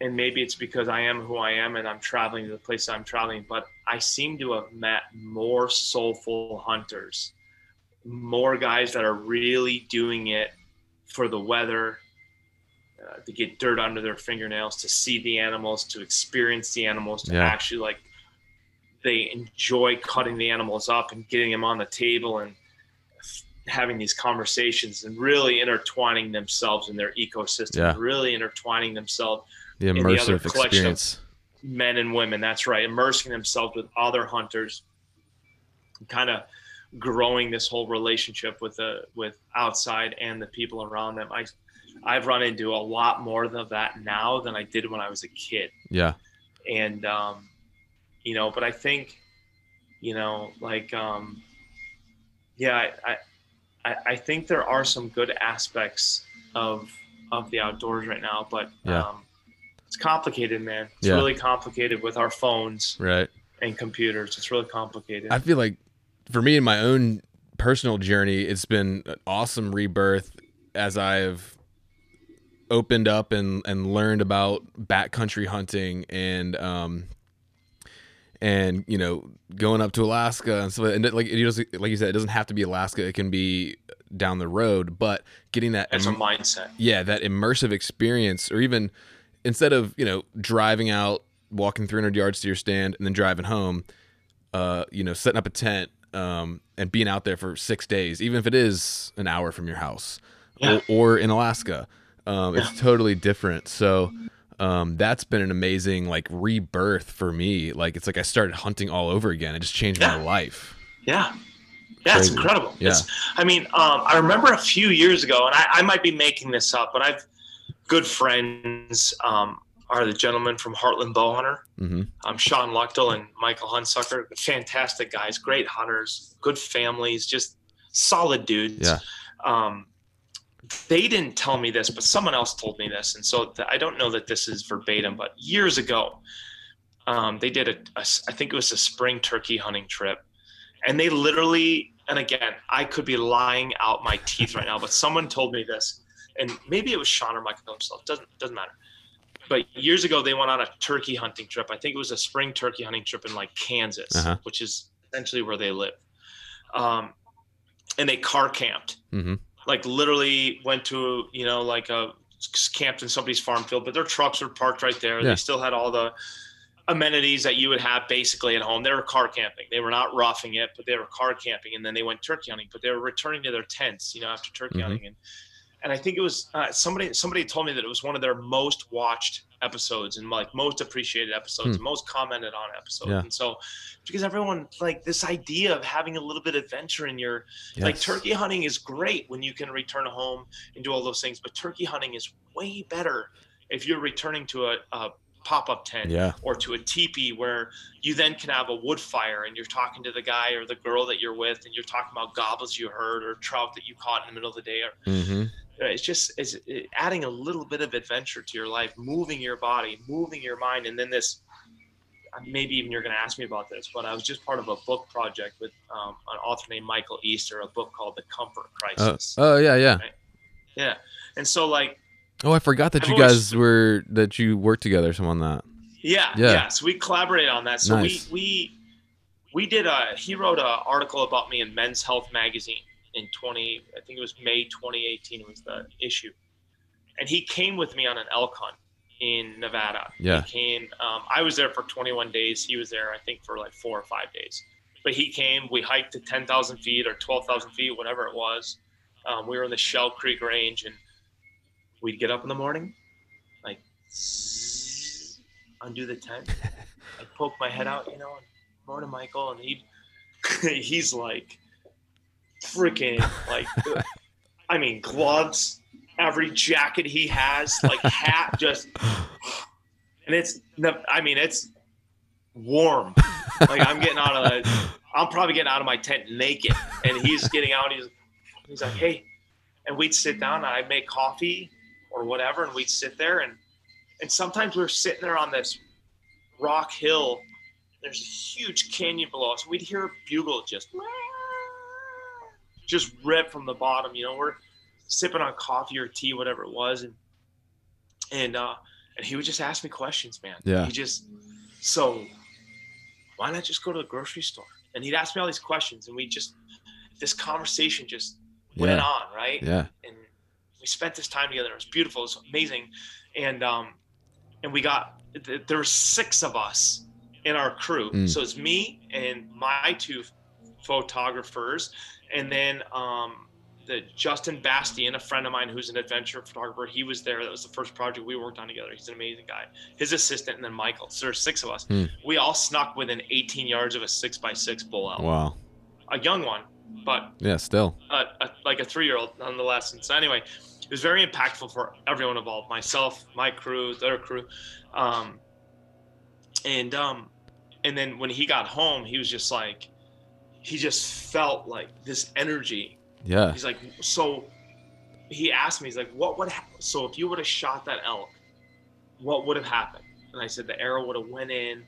and maybe it's because I am who I am and I'm traveling to the place I'm traveling, but I seem to have met more soulful hunters, more guys that are really doing it for the weather, uh, to get dirt under their fingernails, to see the animals, to experience the animals, to Yeah. actually like they enjoy cutting the animals up and getting them on the table and having these conversations and really intertwining themselves in their ecosystem, Yeah. really intertwining themselves, The the other immersive collection of- experience. Men and women. That's right, immersing themselves with other hunters, kind of growing this whole relationship with the with outside and the people around them. I I've run into a lot more of that now than I did when I was a kid Yeah. and um, you know but i think you know like um, yeah I, I i think there are some good aspects of of the outdoors right now but Yeah. um, it's complicated man. It's Yeah. really complicated with our phones Right. and computers. It's really complicated. I feel like for me in my own personal journey, it's been an awesome rebirth as I've opened up and, and learned about backcountry hunting and um and you know going up to Alaska and so and like it just like you said it doesn't have to be Alaska. It can be down the road but getting that it's a mindset. Yeah that immersive experience or even instead of you know driving out walking 300 yards to your stand and then driving home uh you know setting up a tent um and being out there for six days even if it is an hour from your house Yeah. or, or in alaska um it's totally different so um that's been an amazing like rebirth for me like it's like i started hunting all over again it just changed my life yeah That's Crazy. incredible. Yeah. It's, I mean, um, I remember a few years ago, and I, I, might be making this up, but I've good friends um, are the gentlemen from Heartland Bowhunter. Mm-hmm. Um, Sean Luchtel and Michael Hunsucker, fantastic guys, great hunters, good families, just solid dudes. Yeah. Um, they didn't tell me this, but someone else told me this, and so th- I don't know that this is verbatim. But years ago, um, they did a, a, I think it was a spring turkey hunting trip, and they literally, and again, I could be lying out my teeth right now, but someone told me this, and maybe it was Sean or Michael himself. Doesn't doesn't matter. But years ago, they went on a turkey hunting trip. I think it was a spring turkey hunting trip in like Kansas, uh-huh. which is essentially where they live. Um, and they car camped. Mm-hmm. Like literally went to you know like a camped in somebody's farm field, but their trucks were parked right there. Yeah. They still had all the amenities that you would have basically at home. They were car camping. They were not roughing it, but they were car camping. And then they went turkey hunting, but they were returning to their tents, you know, after turkey mm-hmm. hunting. And and I think it was uh, somebody somebody told me that it was one of their most watched episodes and like most appreciated episodes, hmm. most commented on episodes. Yeah. And so because everyone like this idea of having a little bit of adventure in your yes. like turkey hunting is great when you can return home and do all those things, but turkey hunting is way better if you're returning to a, a pop-up tent yeah. or to a teepee where you then can have a wood fire and you're talking to the guy or the girl that you're with and you're talking about gobbles you heard or trout that you caught in the middle of the day or mm-hmm. it's just it's adding a little bit of adventure to your life moving your body moving your mind and then this maybe even you're going to ask me about this but i was just part of a book project with um, an author named michael easter a book called the comfort crisis oh yeah yeah right? yeah and so like Oh, I forgot that I've you guys were that you worked together some on that. Yeah, yeah, yeah. So we collaborated on that. So nice. we we we did a he wrote an article about me in Men's Health magazine in 20 I think it was May 2018 was the issue. And he came with me on an elk hunt in Nevada. Yeah. He came um, I was there for 21 days. He was there I think for like 4 or 5 days. But he came, we hiked to 10,000 feet or 12,000 feet, whatever it was. Um, we were in the Shell Creek Range and we'd get up in the morning, like undo the tent. I'd poke my head out, you know, and morning Michael, and he'd he's like freaking like I mean gloves, every jacket he has, like hat, just and it's I mean it's warm. Like I'm getting out of I'm probably getting out of my tent naked, and he's getting out. He's he's like, hey, and we'd sit down and I'd make coffee or whatever, and we'd sit there and and sometimes we are sitting there on this rock hill. There's a huge canyon below us. We'd hear a bugle just just rip from the bottom. You know, we're sipping on coffee or tea, whatever it was, and and uh, and he would just ask me questions, man. Yeah. He just so why not just go to the grocery store? And he'd ask me all these questions, and we just this conversation just went yeah. on, right? Yeah. And we spent this time together. It was beautiful. It was amazing. And um, and we got there were six of us in our crew. Mm. So it's me and my two photographers, and then um, the Justin Bastian, a friend of mine who's an adventure photographer. He was there. That was the first project we worked on together. He's an amazing guy. His assistant, and then Michael. So there's six of us. Mm. We all snuck within 18 yards of a six by six bull elk. Wow. A young one, but yeah, still a, a, like a three year old nonetheless. And so anyway, it was very impactful for everyone involved myself my crew their crew. Um, and um, and then when he got home he was just like he just felt like this energy. Yeah. He's like so he asked me he's like what would ha- so if you would have shot that elk what would have happened? And i said the arrow would have went in.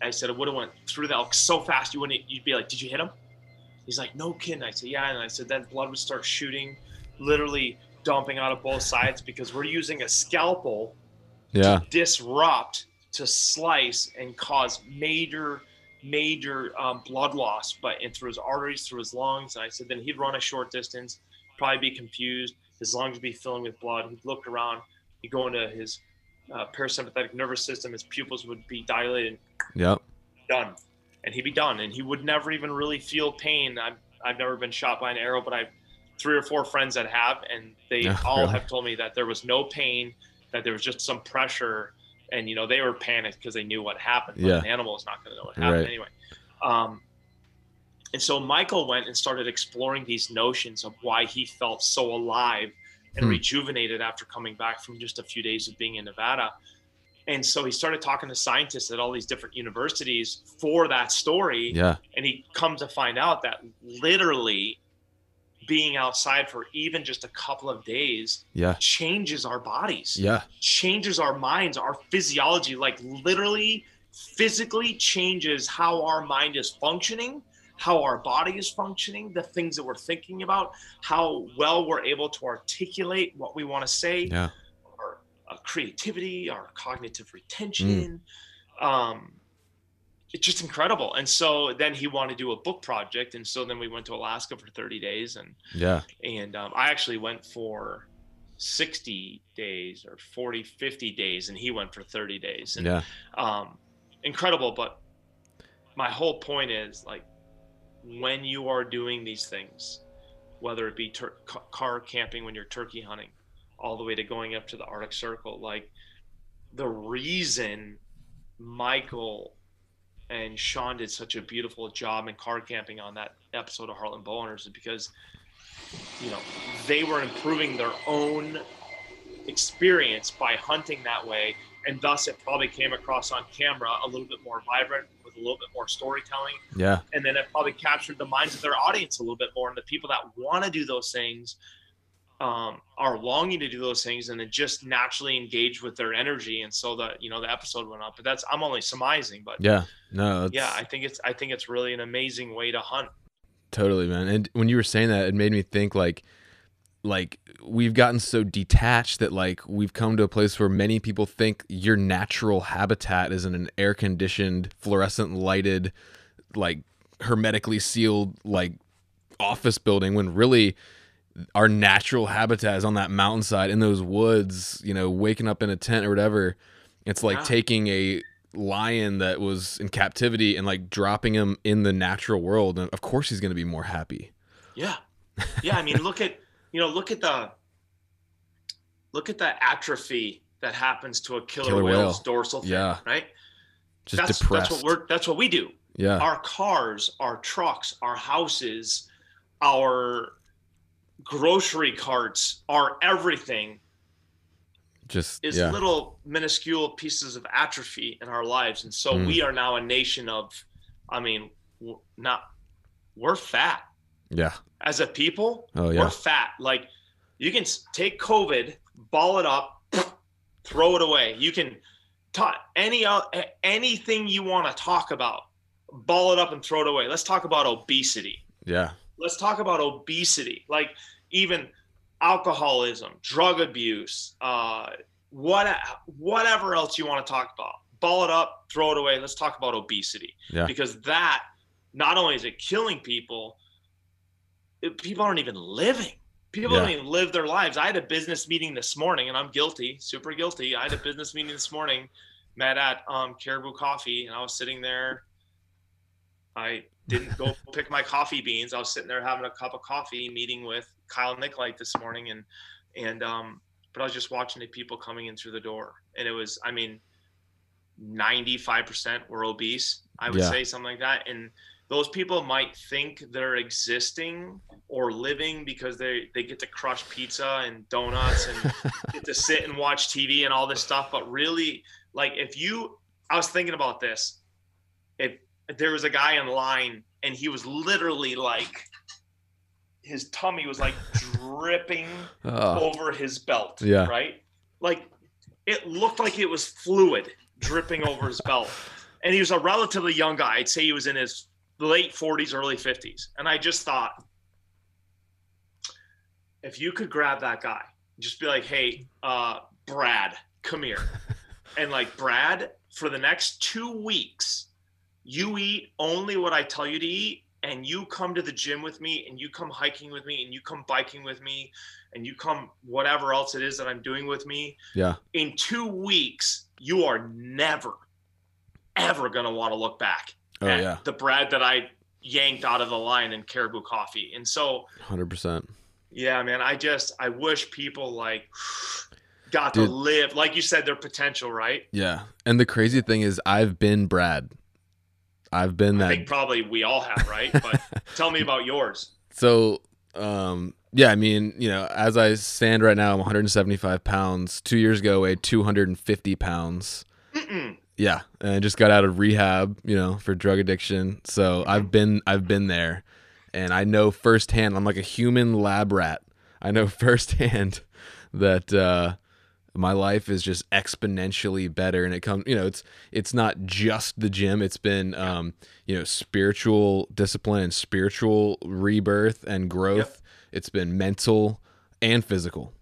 I said it would have went through the elk so fast you wouldn't you'd be like did you hit him? He's like no kidding. I said yeah. And i said then blood would start shooting. Literally dumping out of both sides because we're using a scalpel yeah. to disrupt, to slice, and cause major, major um, blood loss, but in through his arteries, through his lungs. And I said, then he'd run a short distance, probably be confused. His lungs would be filling with blood. He'd look around. He'd go into his uh, parasympathetic nervous system. His pupils would be dilated. Yep. Done. And he'd be done. And he would never even really feel pain. I've, I've never been shot by an arrow, but I've three or four friends that have, and they all really? have told me that there was no pain, that there was just some pressure, and you know they were panicked because they knew what happened. But yeah. an animal is not going to know what happened right. anyway. Um, And so Michael went and started exploring these notions of why he felt so alive and Hmm. rejuvenated after coming back from just a few days of being in Nevada. And so he started talking to scientists at all these different universities for that story. Yeah. And he comes to find out that literally being outside for even just a couple of days Yeah. changes our bodies Yeah. changes our minds, our physiology, like literally physically changes how our mind is functioning, how our body is functioning, the things that we're thinking about, how well we're able to articulate what we want to say, Yeah. our uh, creativity, our cognitive retention. Um, it's just incredible. And so then he wanted to do a book project. And so then we went to Alaska for 30 days and Yeah. and um, i actually went for 60 days or 40 50 days and he went for 30 days and Yeah. um, incredible but my whole point is like when you are doing these things whether it be tur- car camping when you're turkey hunting all the way to going up to the arctic circle like the reason michael and sean did such a beautiful job in car camping on that episode of heartland bow is because you know they were improving their own experience by hunting that way and thus it probably came across on camera a little bit more vibrant with a little bit more storytelling Yeah. and then it probably captured the minds of their audience a little bit more and the people that want to do those things um, are longing to do those things and then just naturally engage with their energy and so the you know the episode went up but that's i'm only surmising but Yeah. No. yeah i think it's i think it's really an amazing way to hunt Totally, man. And when you were saying that, it made me think like like we've gotten so detached that like we've come to a place where many people think your natural habitat is in an air conditioned, fluorescent lighted, like hermetically sealed like office building when really our natural habitat is on that mountainside in those woods, you know, waking up in a tent or whatever. It's like Yeah. taking a lion that was in captivity and like dropping him in the natural world and of course he's going to be more happy. Yeah. Yeah. I mean, look at, you know, look at the, look at the atrophy that happens to a killer, Killer whale's whale. dorsal fin, Yeah. right? Just that's, depressed. that's what we're, that's what we do. yeah. Our cars, our trucks, our houses, our grocery carts, are everything Just is yeah. little minuscule pieces of atrophy in our lives. And so Mm. we are now a nation of, I mean, w- not, we're fat yeah. as a people. Oh yeah. we're fat. Like you can take COVID, ball it up, throw it away. You can talk any anything you want to talk about, ball it up and throw it away. Let's talk about obesity. Yeah. Let's talk about obesity. Like even alcoholism, drug abuse, uh, what whatever else you want to talk about. Ball it up, throw it away. Let's talk about obesity Yeah. because that not only is it killing people, it, people aren't even living. People Yeah. don't even live their lives. I had a business meeting this morning, and I'm guilty, super guilty. I had a business meeting this morning, met at um, Caribou Coffee, and I was sitting there. I didn't go pick my coffee beans. I was sitting there having a cup of coffee, meeting with Kyle Nicolite this morning, and and um, but I was just watching the people coming in through the door, and it was, I mean, 95% were obese. I would Yeah. say something like that, and those people might think they're existing or living because they they get to crush pizza and donuts and get to sit and watch TV and all this stuff. But really, like if you, I was thinking about this. If there was a guy in line and he was literally like, his tummy was like dripping Oh, over his belt. Yeah. Right. Like it looked like it was fluid dripping over his belt. And he was a relatively young guy. I'd say he was in his late 40s, early 50s. And I just thought, if you could grab that guy, just be like, hey, uh, Brad, come here. and like, Brad, for the next two weeks, you eat only what I tell you to eat. And you come to the gym with me, and you come hiking with me, and you come biking with me, and you come whatever else it is that I'm doing with me. yeah. In two weeks, you are never, ever going to want to look back Oh at yeah. the Brad that I yanked out of the line in Caribou Coffee. And so, 100%. yeah, man, I just I wish people like got to live, like you said, their potential, right? Yeah. And the crazy thing is I've been Brad. I've been that. I think probably we all have, right? But tell me about yours. So, um, yeah, I mean, you know, as I stand right now, I'm 175 pounds. Two years ago, I weighed 250 pounds. Mm-mm. Yeah, and I just got out of rehab, you know, for drug addiction. So I've been I've been there, and I know firsthand. I'm like a human lab rat. I know firsthand that uh, my life is just exponentially better, and it comes. You know, it's it's not just the gym. It's been um, you know spiritual discipline and spiritual rebirth and growth. It's been mental and physical,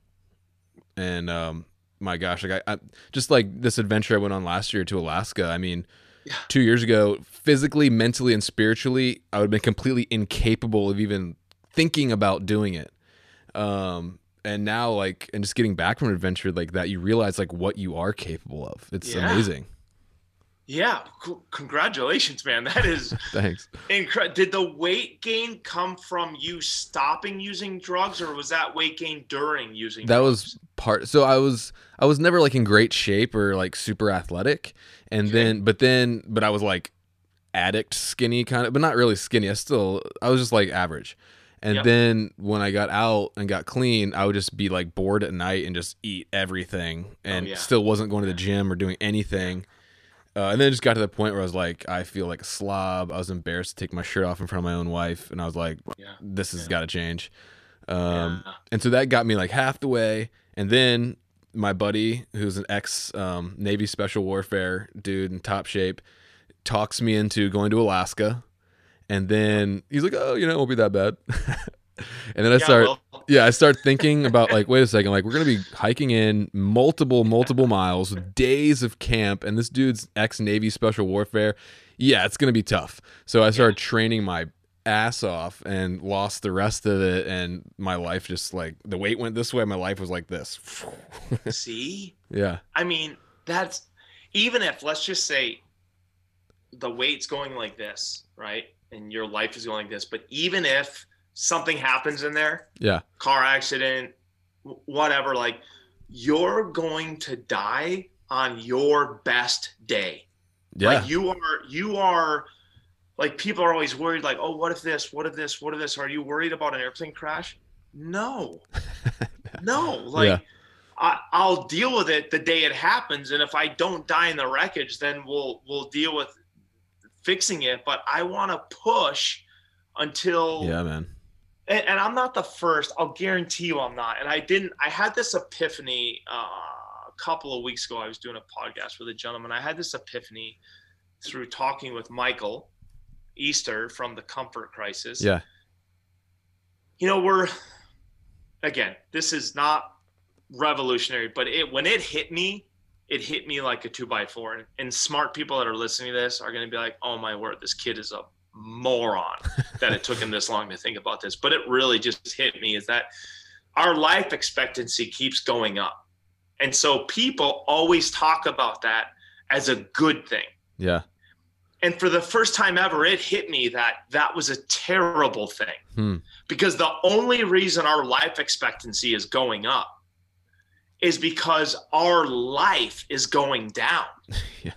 and um, my gosh, like I, I just like this adventure I went on last year to Alaska. I mean, Yeah. two years ago, physically, mentally, and spiritually, I would have been completely incapable of even thinking about doing it. Um, and now, like, and just getting back from an adventure like that, you realize like what you are capable of. It's Yeah. amazing. Yeah, c- congratulations, man. That is Thanks. incredible. Did the weight gain come from you stopping using drugs, or was that weight gain during using? That drugs? was part. So I was I was never like in great shape or like super athletic, and Okay. then but then but I was like addict skinny kind of, but not really skinny. I still I was just like average. And Yep. then when I got out and got clean, I would just be like bored at night and just eat everything, and Oh, yeah. still wasn't going to the gym or doing anything. Uh, and then it just got to the point where I was like, I feel like a slob. I was embarrassed to take my shirt off in front of my own wife, and I was like, Yeah. this has Yeah. got to change. Um, and so that got me like half the way. And then my buddy, who's an ex um, Navy Special Warfare dude in top shape, talks me into going to Alaska. And then he's like, "Oh, you know, it won't be that bad." and then I Yeah, start, well, yeah, I start thinking about like, wait a second, like we're gonna be hiking in multiple, multiple miles, days of camp, and this dude's ex Navy Special Warfare. Yeah, it's gonna be tough. So I started training my ass off and lost the rest of it, and my life just like the weight went this way, my life was like this. see, yeah, I mean, that's even if let's just say the weight's going like this, right? And your life is going like this, but even if something happens in there, yeah, car accident, whatever, like you're going to die on your best day. yeah, Like you are you are like people are always worried like, "Oh, what if this? What if this? What if this? Are you worried about an airplane crash?" No. no, like Yeah. I, I'll deal with it the day it happens, and if I don't die in the wreckage, then we'll we'll deal with fixing it. But I want to push until yeah, man. and, and I'm not the first. I'll guarantee you I'm not. And I didn't. I had this epiphany uh, a couple of weeks ago. I was doing a podcast with a gentleman. I had this epiphany through talking with Michael Easter from the Comfort Crisis. Yeah, You know, we're again. This is not revolutionary, but it when it hit me, it hit me like a two by four. And, and smart people that are listening to this are going to be like, "Oh my word, this kid is a moron that it took him this long to think about this." But it really just hit me is that our life expectancy keeps going up, and so people always talk about that as a good thing. yeah, And for the first time ever, it hit me that that was a terrible thing. Hmm. Because the only reason our life expectancy is going up is because our life is going down. Yeah.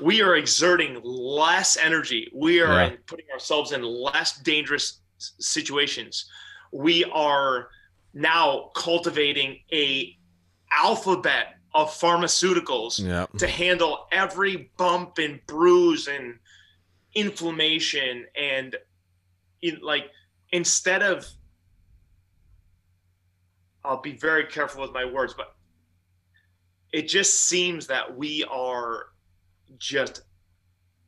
We are exerting less energy. We are Yeah. putting ourselves in less dangerous situations. We are now cultivating a alphabet of pharmaceuticals yeah, to handle every bump and bruise and inflammation and in like instead of I'll be very careful with my words but it just seems that we are just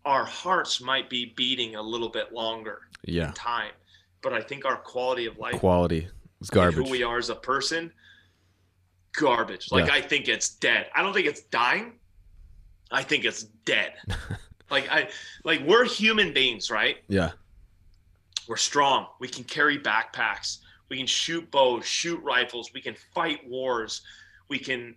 our hearts might be beating a little bit longer yeah. in time but I think our quality of life Quality is garbage. who we are as a person garbage. Like Yeah. i think it's dead. I don't think it's dying. I think it's dead. Like i like we're human beings right? Yeah, we're strong. We can carry backpacks. We can shoot bows shoot rifles. We can fight wars. We can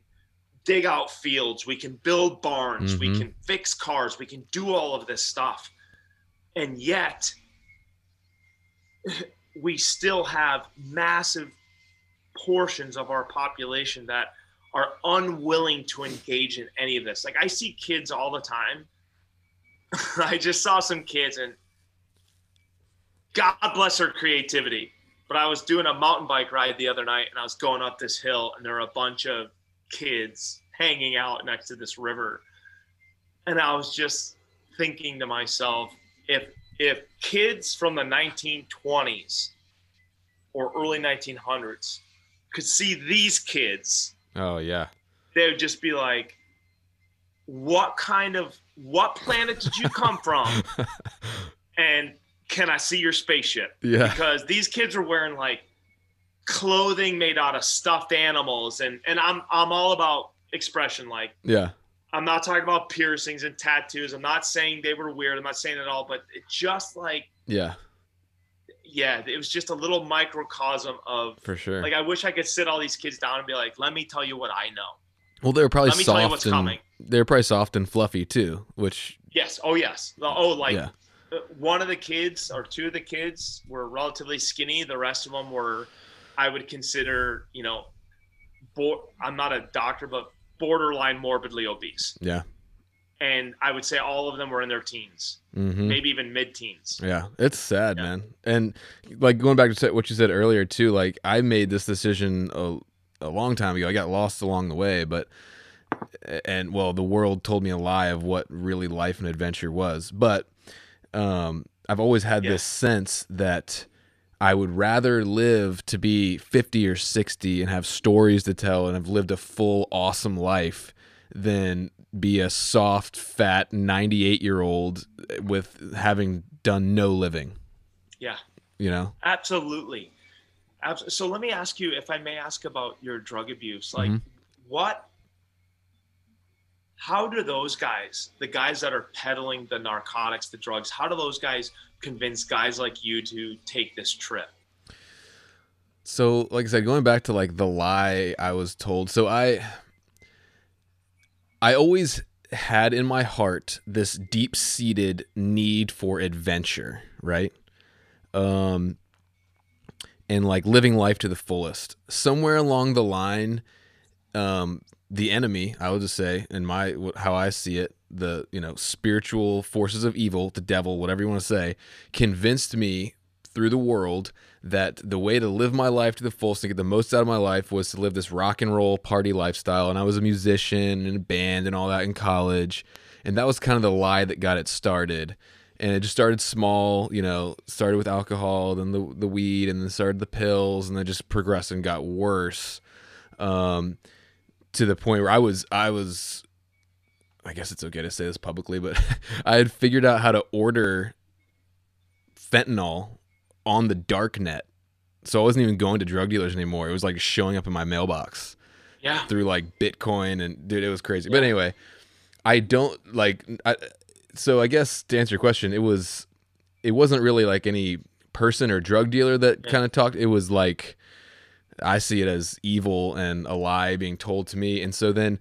dig out fields. We can build barns. We Mhm. can fix cars. We can do all of this stuff. And yet we still have massive portions of our population that are unwilling to engage in any of this. Like i see kids all the time. I just saw some kids and God bless her creativity. But I was doing a mountain bike ride the other night and I was going up this hill and there were a bunch of kids hanging out next to this river. And I was just thinking to myself, if if kids from the 1920s or early 1900s could see these kids, oh yeah, they would just be like, "What kind of what planet did you come from?" and can I see your spaceship? Yeah, because these kids are wearing like clothing made out of stuffed animals, and and I'm I'm all about expression. Like yeah, I'm not talking about piercings and tattoos. I'm not saying they were weird. I'm not saying it all, but it just like yeah, yeah, it was just a little microcosm of for sure. Like I wish I could sit all these kids down and be like, "Let me tell you what I know." Well, they're probably Let me tell you soft what's and coming. they're probably soft and fluffy too, which Yes. Oh yes. Oh, like Yeah. uh, one of the kids or two of the kids were relatively skinny. The rest of them were, I would consider, you know, bo- I'm not a doctor, but borderline morbidly obese. yeah, And I would say all of them were in their teens, hmm maybe even mid-teens. Yeah, it's sad, Yeah. man. And like going back to what you said earlier too, like I made this decision a, a long time ago. I got lost along the way, but and well, the world told me a lie of what really life and adventure was. But um, I've always had Yeah. this sense that I would rather live to be 50 or 60 and have stories to tell and have lived a full awesome life than be a soft, fat 98 year old with having done no living. Yeah. You know? Absolutely. So let me ask you, if I may ask about your drug abuse, like Mhm. what, how do those guys, the guys that are peddling the narcotics, the drugs, how do those guys convince guys like you to take this trip? So, like I said, going back to like the lie I was told. So I, I always had in my heart this deep-seated need for adventure, right? Um, and like living life to the fullest. Somewhere along the line, um, the enemy, I would just say, in my how I see it, the you know spiritual forces of evil, the devil, whatever you want to say, convinced me through the world that the way to live my life to the fullest and get the most out of my life was to live this rock and roll party lifestyle. And I was a musician and a band and all that in college. And that was kind of the lie that got it started. And it just started small, you know, started with alcohol, then the, the weed, and then started the pills, and then just progressed and got worse. Um, to the point where I was, I was, I guess it's okay to say this publicly, but I had figured out how to order fentanyl on the dark net. So I wasn't even going to drug dealers anymore. It was like showing up in my mailbox Yeah. through like Bitcoin and dude, it was crazy. But anyway, I don't like I, so I guess to answer your question, it was it wasn't really like any person or drug dealer that Yeah. kind of talked. It was like I see it as evil and a lie being told to me. And so then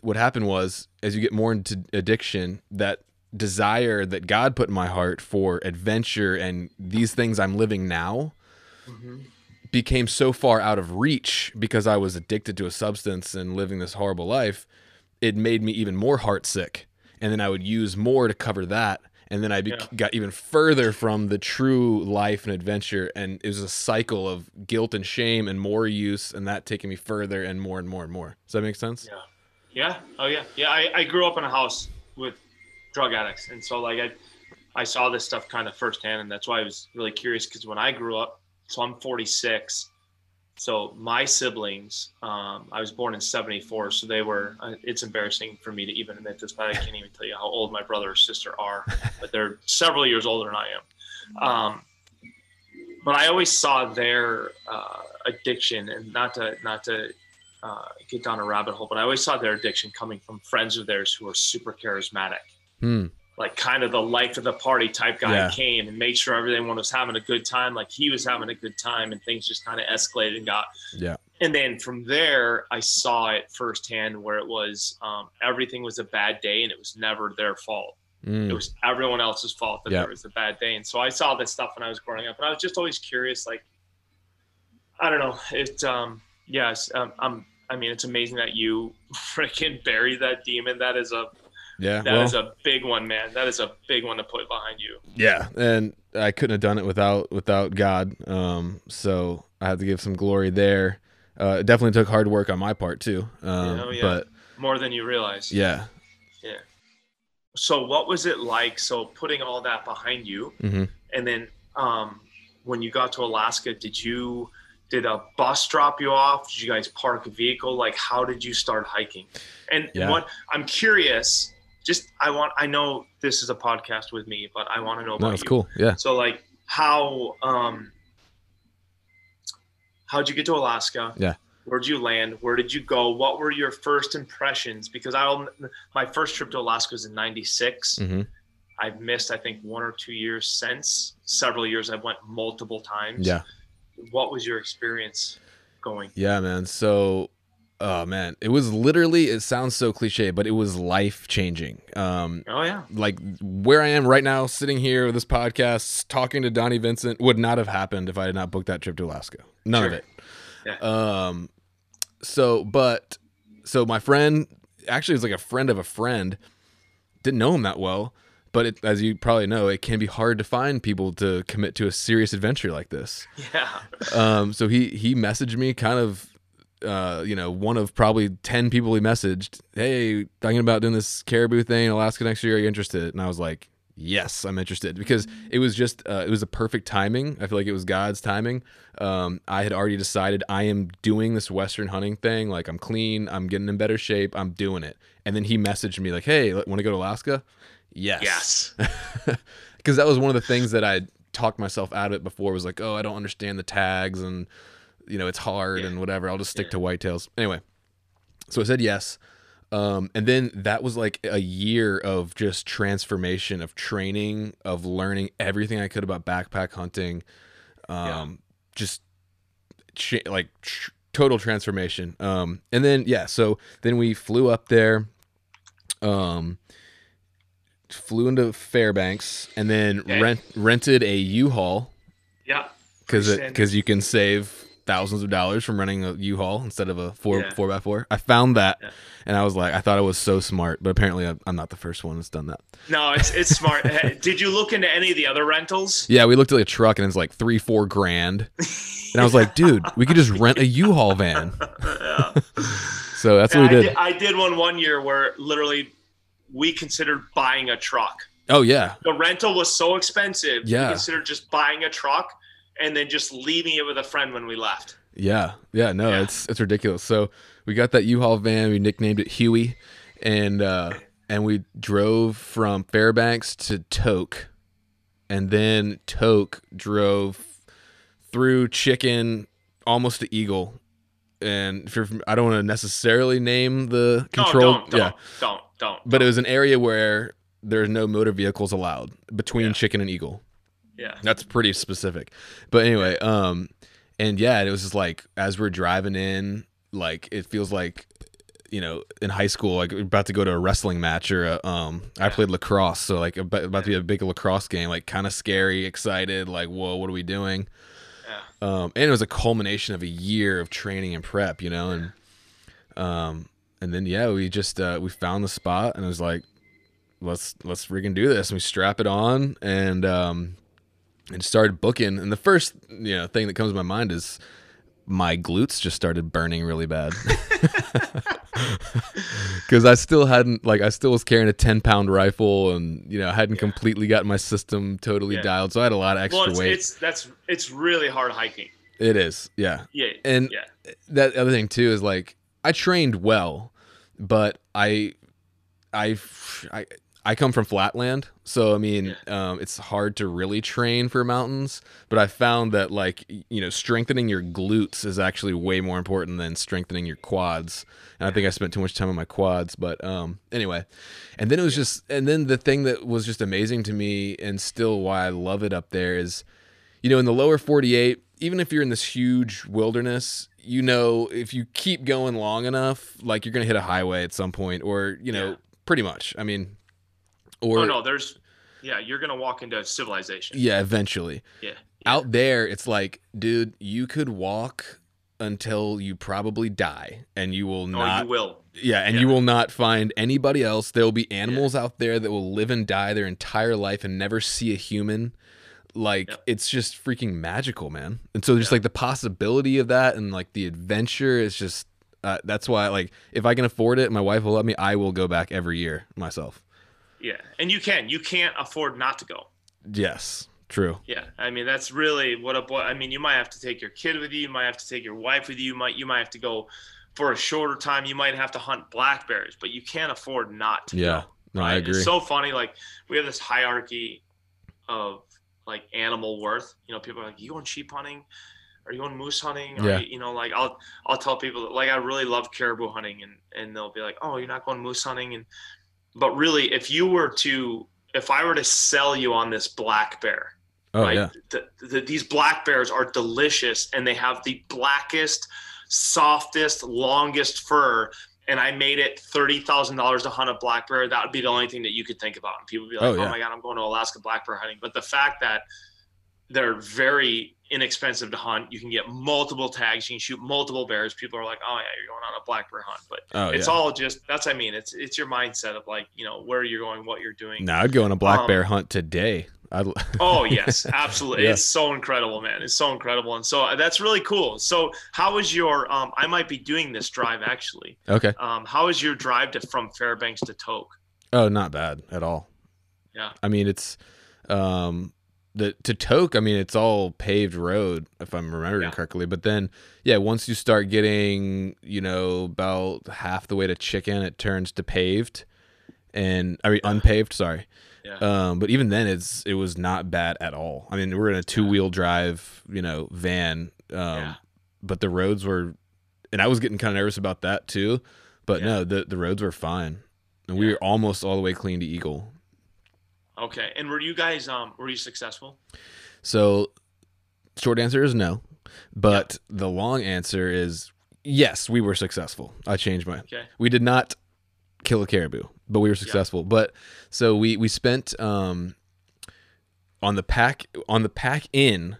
what happened was as you get more into addiction, that desire that God put in my heart for adventure and these things I'm living now Mhm. became so far out of reach because I was addicted to a substance and living this horrible life, it made me even more heartsick. And then I would use more to cover that. And then I be- Yeah. got even further from the true life and adventure. And it was a cycle of guilt and shame and more use, and that taking me further and more and more and more. Does that make sense? Yeah. Yeah. Oh yeah. Yeah. I, I grew up in a house with drug addicts, and so like I, I saw this stuff kind of firsthand, and that's why I was really curious because when I grew up, so I'm 46, so my siblings, um, I was born in 74, so they were. Uh, it's embarrassing for me to even admit this, but I can't even tell you how old my brother or sister are, but they're several years older than I am. Um, but I always saw their uh, addiction, and not to not to uh, get down a rabbit hole, but I always saw their addiction coming from friends of theirs who were super charismatic, Hmm. like kind of the life of the party type guy Yeah. came and made sure everyone was having a good time, like he was having a good time, and things just kind of escalated and got. Yeah. And then from there, I saw it firsthand where it was um, everything was a bad day and it was never their fault. It Mm. was everyone else's fault that Yeah. there was a bad day. And so I saw this stuff when I was growing up, and I was just always curious. Like, I don't know. It, um, yes, um, I'm. I mean, it's amazing that you freaking buried that demon. That is a Yeah, That well, is a big one, man. That is a big one to put behind you. yeah, and I couldn't have done it without without God. Um, so I had to give some glory there. Uh, it definitely took hard work on my part too. Um, Oh, yeah. but More than you realize. yeah, Yeah. So what was it like? So putting all that behind you, hmm and then um, when you got to Alaska, did you did a bus drop you off? Did you guys park a vehicle? Like how did you start hiking? And Yeah. what I'm curious, just I want I know this is a podcast with me, but I want to know about no, it's you. cool. Yeah, So like how um how'd you get to Alaska? Yeah. Where'd you land? Where did you go? What were your first impressions? Because I my first trip to Alaska was in '96. hmm I've missed I think one or two years since. Several years I've went multiple times. yeah, What was your experience going? yeah, man. So, oh man, it was literally. It sounds so cliche, but it was life changing. Um, Oh yeah. like where I am right now, sitting here with this podcast, talking to Donnie Vincent, would not have happened if I had not booked that trip to Alaska. None of it. Yeah. Um. So, but so my friend actually it was like a friend of a friend. Didn't know him that well, but it, as you probably know, it can be hard to find people to commit to a serious adventure like this. Yeah. Um. So he he messaged me kind of. Uh, you know, one of probably ten people he messaged. Hey, thinking about doing this caribou thing in Alaska next year. Are you interested? And I was like, yes, I'm interested because it was just uh, it was a perfect timing. I feel like it was God's timing. Um, I had already decided I am doing this Western hunting thing. Like I'm clean. I'm getting in better shape. I'm doing it. And then he messaged me like, hey, want to go to Alaska? Yes. Yes. because that was one of the things that I talked myself out of it before was like, oh, I don't understand the tags and you know it's hard Yeah. and whatever. I'll just stick Yeah. to whitetails anyway. So I said yes, um, and then that was like a year of just transformation of training, of learning everything I could about backpack hunting, um, Yeah. just cha- like tr- total transformation. Um, and then yeah, so then we flew up there. Um, flew into Fairbanks and then Okay. rent rented a U-Haul Yeah. because because you can save thousands of dollars from running a U-Haul instead of a four Yeah. four by four. I found that Yeah. and I was like, I thought it was so smart, but apparently I'm not the first one that's done that. No, it's it's smart. Did you look into any of the other rentals? Yeah, we looked at a truck and it's like three four grand, and I was like, dude, we could just rent a U-Haul van. yeah. So that's Yeah, what we I did. did. I did one one year where literally we considered buying a truck. Oh yeah, The rental was so expensive. Yeah. We considered just buying a truck and then just leaving it with a friend when we left. Yeah, yeah, no, Yeah. it's it's ridiculous. So we got that U-Haul van. We nicknamed it Huey, and uh, and we drove from Fairbanks to Tok, and then Tok drove through Chicken almost to Eagle. And if you're, from- I don't want to necessarily name the control, no, don't, don't, yeah, don't, don't. but it was an area where there's no motor vehicles allowed between Yeah. Chicken and Eagle. yeah. That's pretty specific. But anyway, um and yeah, it was just like as we're driving in, like it feels like you know, in high school, like we're about to go to a wrestling match or a, um I played lacrosse, so like about, about to be a big lacrosse game, like kind of scary, excited, like whoa, what are we doing? Yeah. Um and it was a culmination of a year of training and prep, you know, and um and then yeah, we just uh we found the spot and it was like let's let's freaking do this. And we strap it on and um and started booking. And the first you know thing that comes to my mind is my glutes just started burning really bad because I still hadn't like I still was carrying a ten pound rifle and you know I hadn't Yeah. completely got my system totally Yeah. dialed. So I had a lot of extra Well, it's, weight. it's that's it's really hard hiking. it is, yeah. Yeah. And yeah. that other thing too is like I trained well, but I, I, I, I come from flatland, so I mean, um, it's hard to really train for mountains. But I found that like you know, strengthening your glutes is actually way more important than strengthening your quads. And I think I spent too much time on my quads. But um, anyway, and then it was just, and then the thing that was just amazing to me, and still why I love it up there is you know, in the lower 48, even if you're in this huge wilderness, you know, if you keep going long enough, like you're going to hit a highway at some point, or, you know, Yeah. pretty much. I mean, or, oh no, there's yeah, you're gonna walk into civilization. yeah, eventually. Yeah. Out there, it's like, dude, you could walk until you probably die, and you will not. Oh, you will. Yeah, and Yeah. you will not find anybody else. There will be animals out there that will live and die their entire life and never see a human. Like Yep. it's just freaking magical, man. And so just like the possibility of that and like the adventure is just uh, that's why like if I can afford it, my wife will let me. I will go back every year myself. Yeah, and you can. You can't afford not to go. Yes, true. Yeah, I mean that's really what a boy. I mean, you might have to take your kid with you. You might have to take your wife with you. You might you might have to go for a shorter time. You might have to hunt black bears, but you can't afford not to. Yeah, go, no, I agree. It's so funny. Like we have this hierarchy of like animal worth. You know, people are like, "You going sheep hunting? Are you going moose hunting?" Or, Yeah. You know, like I'll I'll tell people that, like I really love caribou hunting, and and they'll be like, "Oh, you're not going moose hunting?" And but really, if you were to if I were to sell you on this black bear, oh right? yeah, The, the, these black bears are delicious and they have the blackest, softest, longest fur. And I made it thirty thousand dollars to hunt a black bear. That would be the only thing that you could think about. And people would be like, Oh, "Oh, my god, I'm going to Alaska black bear hunting." But the fact that they're very inexpensive to hunt, you can get multiple tags, you can shoot multiple bears. People are like, "Oh yeah, you're going on a black bear hunt." But oh it's yeah. all just that's I mean, it's it's your mindset of like you know where you're going, what you're doing. Now I'd go on a black Um, bear hunt today. I'd, Oh yes, absolutely. Yeah. It's so incredible, man. It's so incredible, and so uh, that's really cool. So, how was your? Um, I might be doing this drive actually. okay. Um, how was your drive to from Fairbanks to Tok? Oh, not bad at all. Yeah. I mean, it's um the to Tok, I mean, it's all paved road if I'm remembering Yeah. correctly. But then, yeah, once you start getting, you know, about half the way to Chicken, it turns to paved, and I mean Yeah. unpaved. Sorry. Yeah. Um, but even then, it's it was not bad at all. I mean, we're in a two wheel drive, you know, van. Um, Yeah. but the roads were, and I was getting kind of nervous about that too. But Yeah. no, the the roads were fine, and we were almost all the way clean to Eagle. Okay. And were you guys um were you successful? So, short answer is no, but the long answer is yes. We were successful. I changed my. Okay. We did not kill a caribou, but we were successful. But so we we spent um on the pack on the pack in.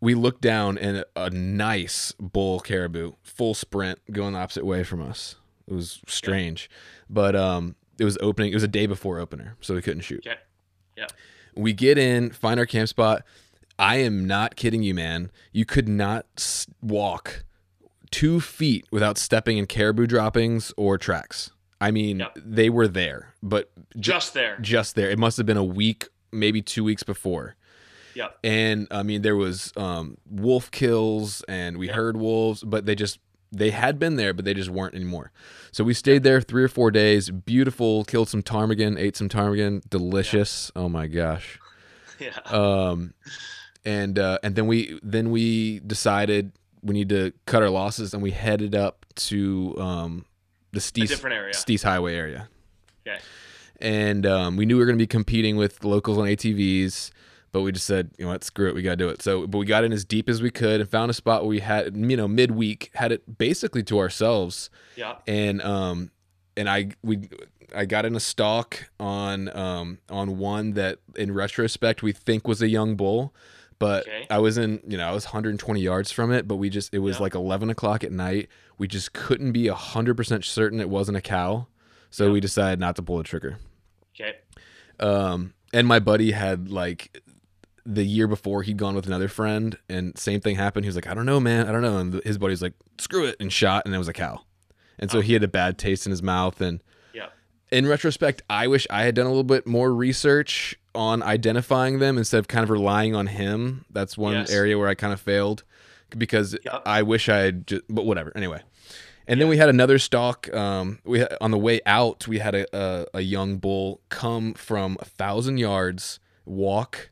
We looked down and a nice bull caribou, full sprint, going the opposite way from us. It was strange, but um, it was opening. It was a day before opener, so we couldn't shoot. Okay. We get in, find our camp spot. I am not kidding you, man. You could not s- walk two feet without stepping in caribou droppings or tracks. I mean, they were there, but Just there. just there. It must have been a week, maybe two weeks before. Yep. And I mean, there was um, wolf kills, and we heard wolves, but they just they had been there, but they just weren't anymore. So we stayed there three or four days. Beautiful. Killed some ptarmigan, ate some ptarmigan. Delicious. Oh my gosh. Yeah. Um, and uh, and then we then we decided we need to cut our losses, and we headed up to um, the Steese different area. Steese Highway area. Okay. And um, we knew we were going to be competing with locals on ATVs, but we just said, you know what, screw it, we got to do it. So, but we got in as deep as we could and found a spot where we had, you know, midweek, had it basically to ourselves. Yeah. And um, and I we I got in a stalk on um on one that in retrospect we think was a young bull. But Okay. I was in, you know, I was 120 yards from it, but we just, it was Yeah. like 11 o'clock at night. We just couldn't be 100% certain it wasn't a cow. So Yeah. we decided not to pull the trigger. Okay. Um, and my buddy had like the year before he'd gone with another friend, and same thing happened. He was like, "I don't know, man, I don't know." And his buddy's like, "Screw it," and shot, and it was a cow. And so Oh. he had a bad taste in his mouth. And Yeah. in retrospect, I wish I had done a little bit more research on identifying them instead of kind of relying on him. That's one Yes. area where I kind of failed because. I wish I had just, but whatever. Anyway. And then we had another stalk. Um, we had, on the way out, we had a, a, a young bull come from a thousand yards, walk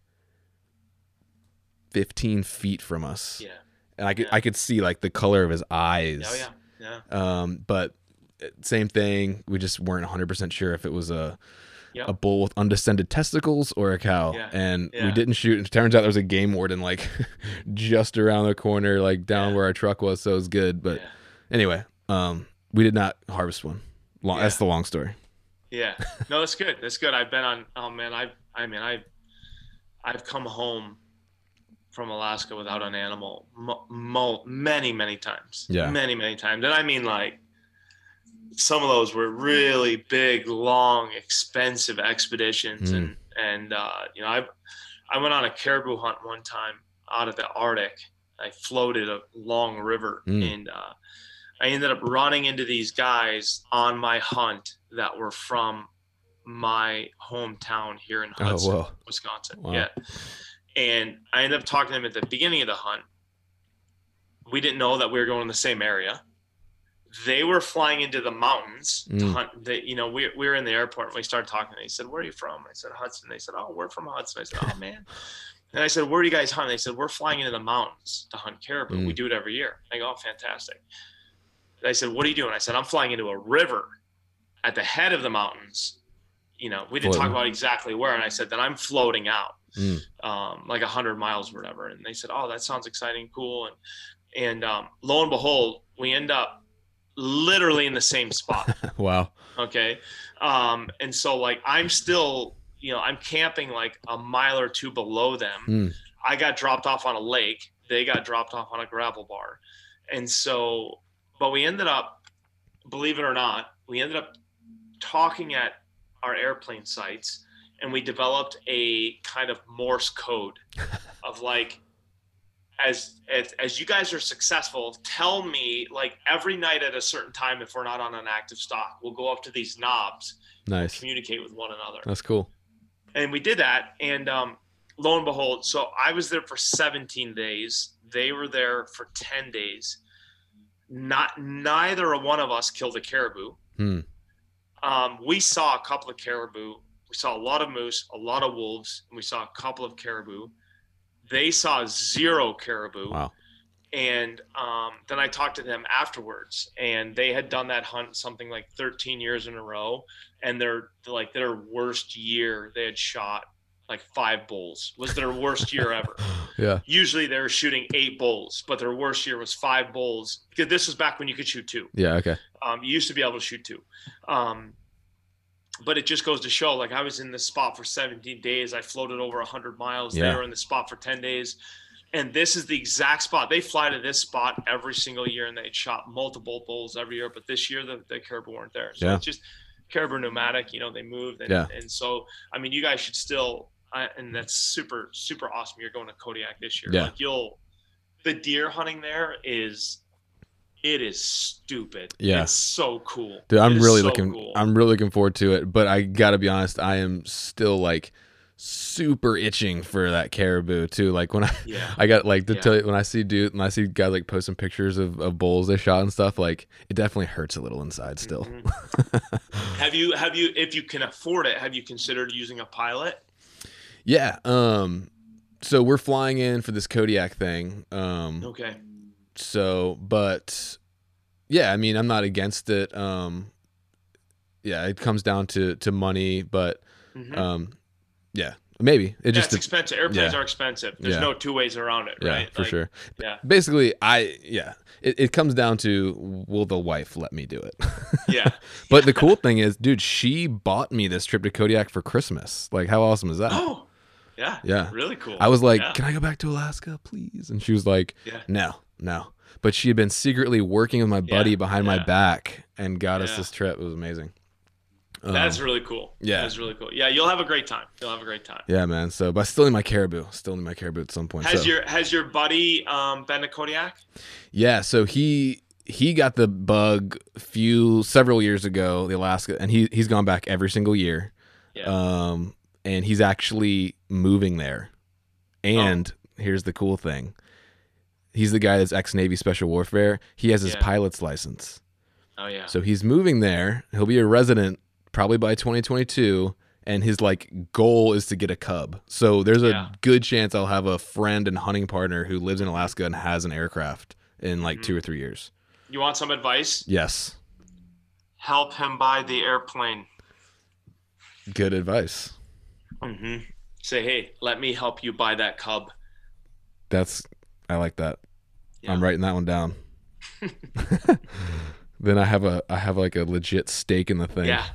fifteen feet from us, Yeah. and I could Yeah. I could see like the color of his eyes. Oh yeah. Yeah. Um, but uh, same thing. We just weren't 100 percent sure if it was a Yep. a bull with undescended testicles or a cow, Yeah. and we didn't shoot. It turns out there was a game warden like just around the corner, like down Yeah. where our truck was, so it was good. But yeah. anyway, um, we did not harvest one. Long, Yeah. That's the long story. Yeah. No, that's good. That's good. I've been on. Oh man, I've. I mean, I've. I've come home from Alaska without an animal mo- mo- many many times. Yeah. Many many times. And I mean like some of those were really big, long, expensive expeditions Mm. and and uh, you know I I went on a caribou hunt one time out of the Arctic. I floated a long river Mm. and uh, I ended up running into these guys on my hunt that were from my hometown here in Oh, Hudson, whoa. Wisconsin. Wow. Yeah. And I ended up talking to them at the beginning of the hunt. We didn't know that we were going in the same area. They were flying into the mountains to Mm. hunt. They, you know, we, we were in the airport and we started talking. They said, Where are you from? I said, Hudson. They said, Oh, we're from Hudson. I said, Oh, man. And I said, Where do you guys hunt? They said, We're flying into the mountains to hunt caribou. We Mm. do it every year. I go, Oh, fantastic. And I said, What are you doing? I said, I'm flying into a river at the head of the mountains. You know, we didn't talk about exactly where. And I said, Then I'm floating out Mm. um, like a hundred miles or whatever. And they said, "Oh, that sounds exciting, cool." And and um, lo and behold, we end up literally in the same spot. wow. Okay, um, and so like I'm still, you know, I'm camping like a mile or two below them. Mm. I got dropped off on a lake. They got dropped off on a gravel bar, and so, but we ended up, believe it or not, we ended up talking at our airplane sites and we developed a kind of Morse code of like, as, as as you guys are successful, tell me like every night at a certain time if we're not on an active stock, we'll go up to these knobs, Nice. communicate with one another, That's cool. and we did that. And um, lo and behold, so I was there for 17 days. They were there for 10 days. Not neither one of us killed a caribou. Hmm. Um, we saw a couple of caribou. We saw a lot of moose, a lot of wolves, and we saw a couple of caribou. They saw zero caribou. Wow. And um, then I talked to them afterwards, and they had done that hunt something like 13 years in a row. And their like their worst year, they had shot like five bulls. Was their worst year ever. Yeah. Usually they were shooting eight bulls, but their worst year was five bulls. This was back when you could shoot two. Yeah. Okay. Um, you used to be able to shoot two. Um, but it just goes to show, like I was in this spot for 17 days. I floated over 100 miles. Yeah. They were in the spot for 10 days. And this is the exact spot. They fly to this spot every single year, and they shot multiple bulls every year. But this year, the, the caribou weren't there. So Yeah. it's just caribou nomadic. You know, they moved. And, Yeah. and so, I mean, you guys should still, I, and that's super, super awesome. You're going to Kodiak this year. Yeah. Like you'll, the deer hunting there is, it is stupid. Yeah. It's so cool. Dude, I'm really so looking. cool. I'm really looking forward to it. But I gotta be honest, I am still like super itching for that caribou too. Like when I, yeah. I got like to Yeah. tell you when I see dude when I see guys like posting pictures of, of bulls they shot and stuff. Like it definitely hurts a little inside still. Mhm. have you have you if you can afford it, have you considered using a pilot? yeah. Um. So we're flying in for this Kodiak thing. Um. Okay. So, but yeah, I mean, I'm not against it. Um. Yeah, it comes down to to money, but Mhm. um, yeah, maybe it Yeah, just it's expensive. Airplanes yeah. are expensive. There's Yeah. no two ways around it, yeah right? for Like, sure. Yeah. Basically, I yeah, it, it comes down to will the wife let me do it? Yeah. but the cool thing is, dude, she bought me this trip to Kodiak for Christmas. Like, how awesome is that? Oh. Yeah. Yeah. Really cool. I was like, yeah. "Can I go back to Alaska, please?" And she was like, Yeah. "No, no." But she had been secretly working with my buddy Yeah, behind my back and got us this trip. It was amazing. Um, That's really cool. yeah. That's really cool. Yeah, you'll have a great time. You'll have a great time. yeah, man. So, but I still need my caribou. Still need my caribou at some point. Has so. your has your buddy um, been to Kodiak? Yeah, so he he got the bug few several years ago, the Alaska, and he he's gone back every single year. Yeah. Um, and he's actually moving there. And Oh. here's the cool thing: he's the guy that's ex Navy Special Warfare. He has his Yeah. pilot's license, Oh yeah. so he's moving there. He'll be a resident probably by 2022. And his like goal is to get a cub. So there's a Yeah. good chance I'll have a friend and hunting partner who lives in Alaska and has an aircraft in like Mm-hmm. two or three years. You want some advice? Yes. Help him buy the airplane. Good advice. Hmm Say, hey, let me help you buy that cub. That's I like that. Yeah. I'm writing that one down. then I have a I have like a legit stake in the thing. Yeah.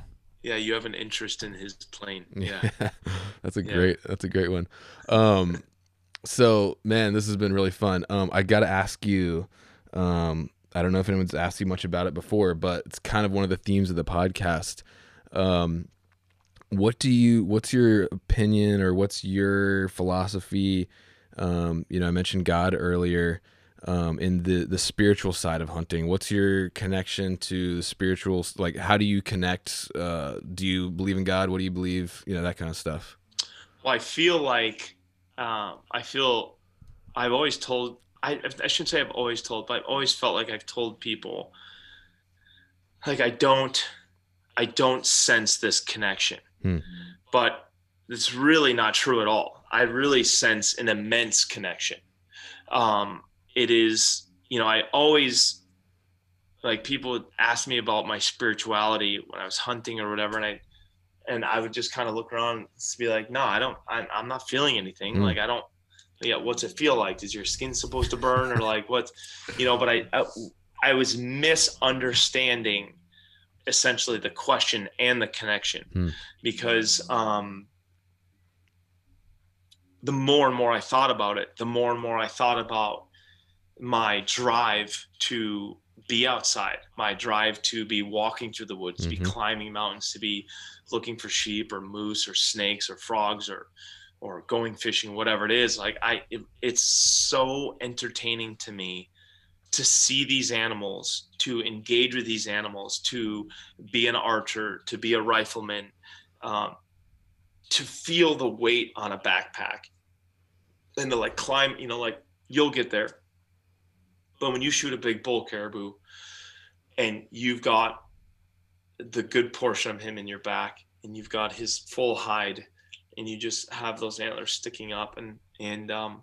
Yeah, you have an interest in his plane. Yeah. that's a Yeah. great that's a great one. Um So, man, this has been really fun. Um, I got to ask you. Um, I don't know if anyone's asked you much about it before, but it's kind of one of the themes of the podcast. Um, what do you? What's your opinion, or what's your philosophy? Um, you know, I mentioned God earlier. Um, in the the spiritual side of hunting, what's your connection to the spiritual? Like, how do you connect? Uh, do you believe in God? What do you believe? You know, that kind of stuff. Well, I feel like um, I feel I've always told I I shouldn't say I've always told, but I've always felt like I've told people like I don't I don't sense this connection. Hmm. But it's really not true at all. I really sense an immense connection. Um, it is, you know, I always like people ask me about my spirituality when I was hunting or whatever, and I and I would just kind of look around and be like, no, I don't, I'm, I'm not feeling anything. Mm. Like, I don't, yeah. What's it feel like? Is your skin supposed to burn or like what, you know, but I, I, I was misunderstanding essentially the question and the connection mm. because, um, the more and more I thought about it, the more and more I thought about my drive to be outside, my drive to be walking through the woods, mm-hmm. to be mm-hmm. climbing mountains, to be looking for sheep or moose or snakes or frogs or or going fishing, whatever it is. Like I, it, it's so entertaining to me to see these animals, to engage with these animals, to be an archer, to be a rifleman, um, to feel the weight on a backpack, and to like climb. You know, like you'll get there but when you shoot a big bull caribou and you've got the good portion of him in your back and you've got his full hide and you just have those antlers sticking up and and um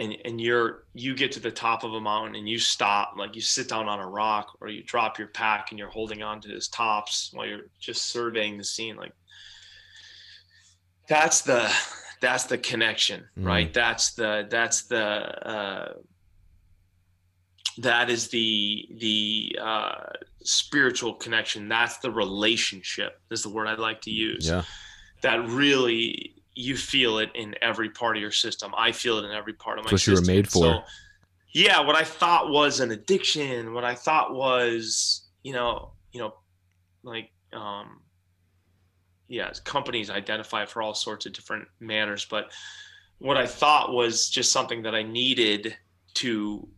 and and you're you get to the top of a mountain and you stop like you sit down on a rock or you drop your pack and you're holding on to his tops while you're just surveying the scene like that's the that's the connection mm. right? That's the that's the uh that is the the uh, spiritual connection. That's the relationship is the word i like to use. Yeah. That really you feel it in every part of your system i feel it in every part of my what system. you were made for so, yeah what i thought was an addiction what i thought was you know you know like um yeah companies identify for all sorts of different manners but what i thought was just something that i needed to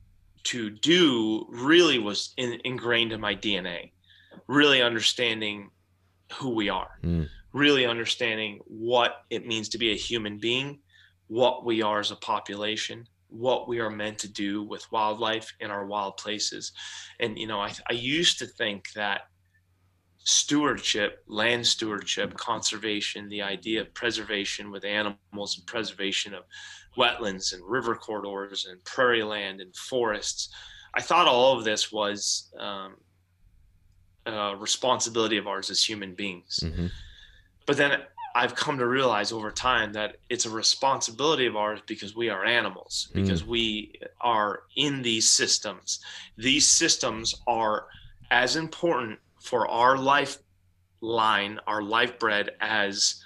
to do really was in, ingrained in my DNA. Really understanding who we are, mm. Really understanding what it means to be a human being, what we are as a population, what we are meant to do with wildlife in our wild places. And, you know, I, I used to think that stewardship, land stewardship, conservation, the idea of preservation with animals and preservation of wetlands and river corridors and prairie land and forests. I thought all of this was um, a responsibility of ours as human beings. Mm-hmm. But then I've come to realize over time that it's a responsibility of ours because we are animals, mm. because we are in these systems. These systems are as important for our lifeline, our life bread, as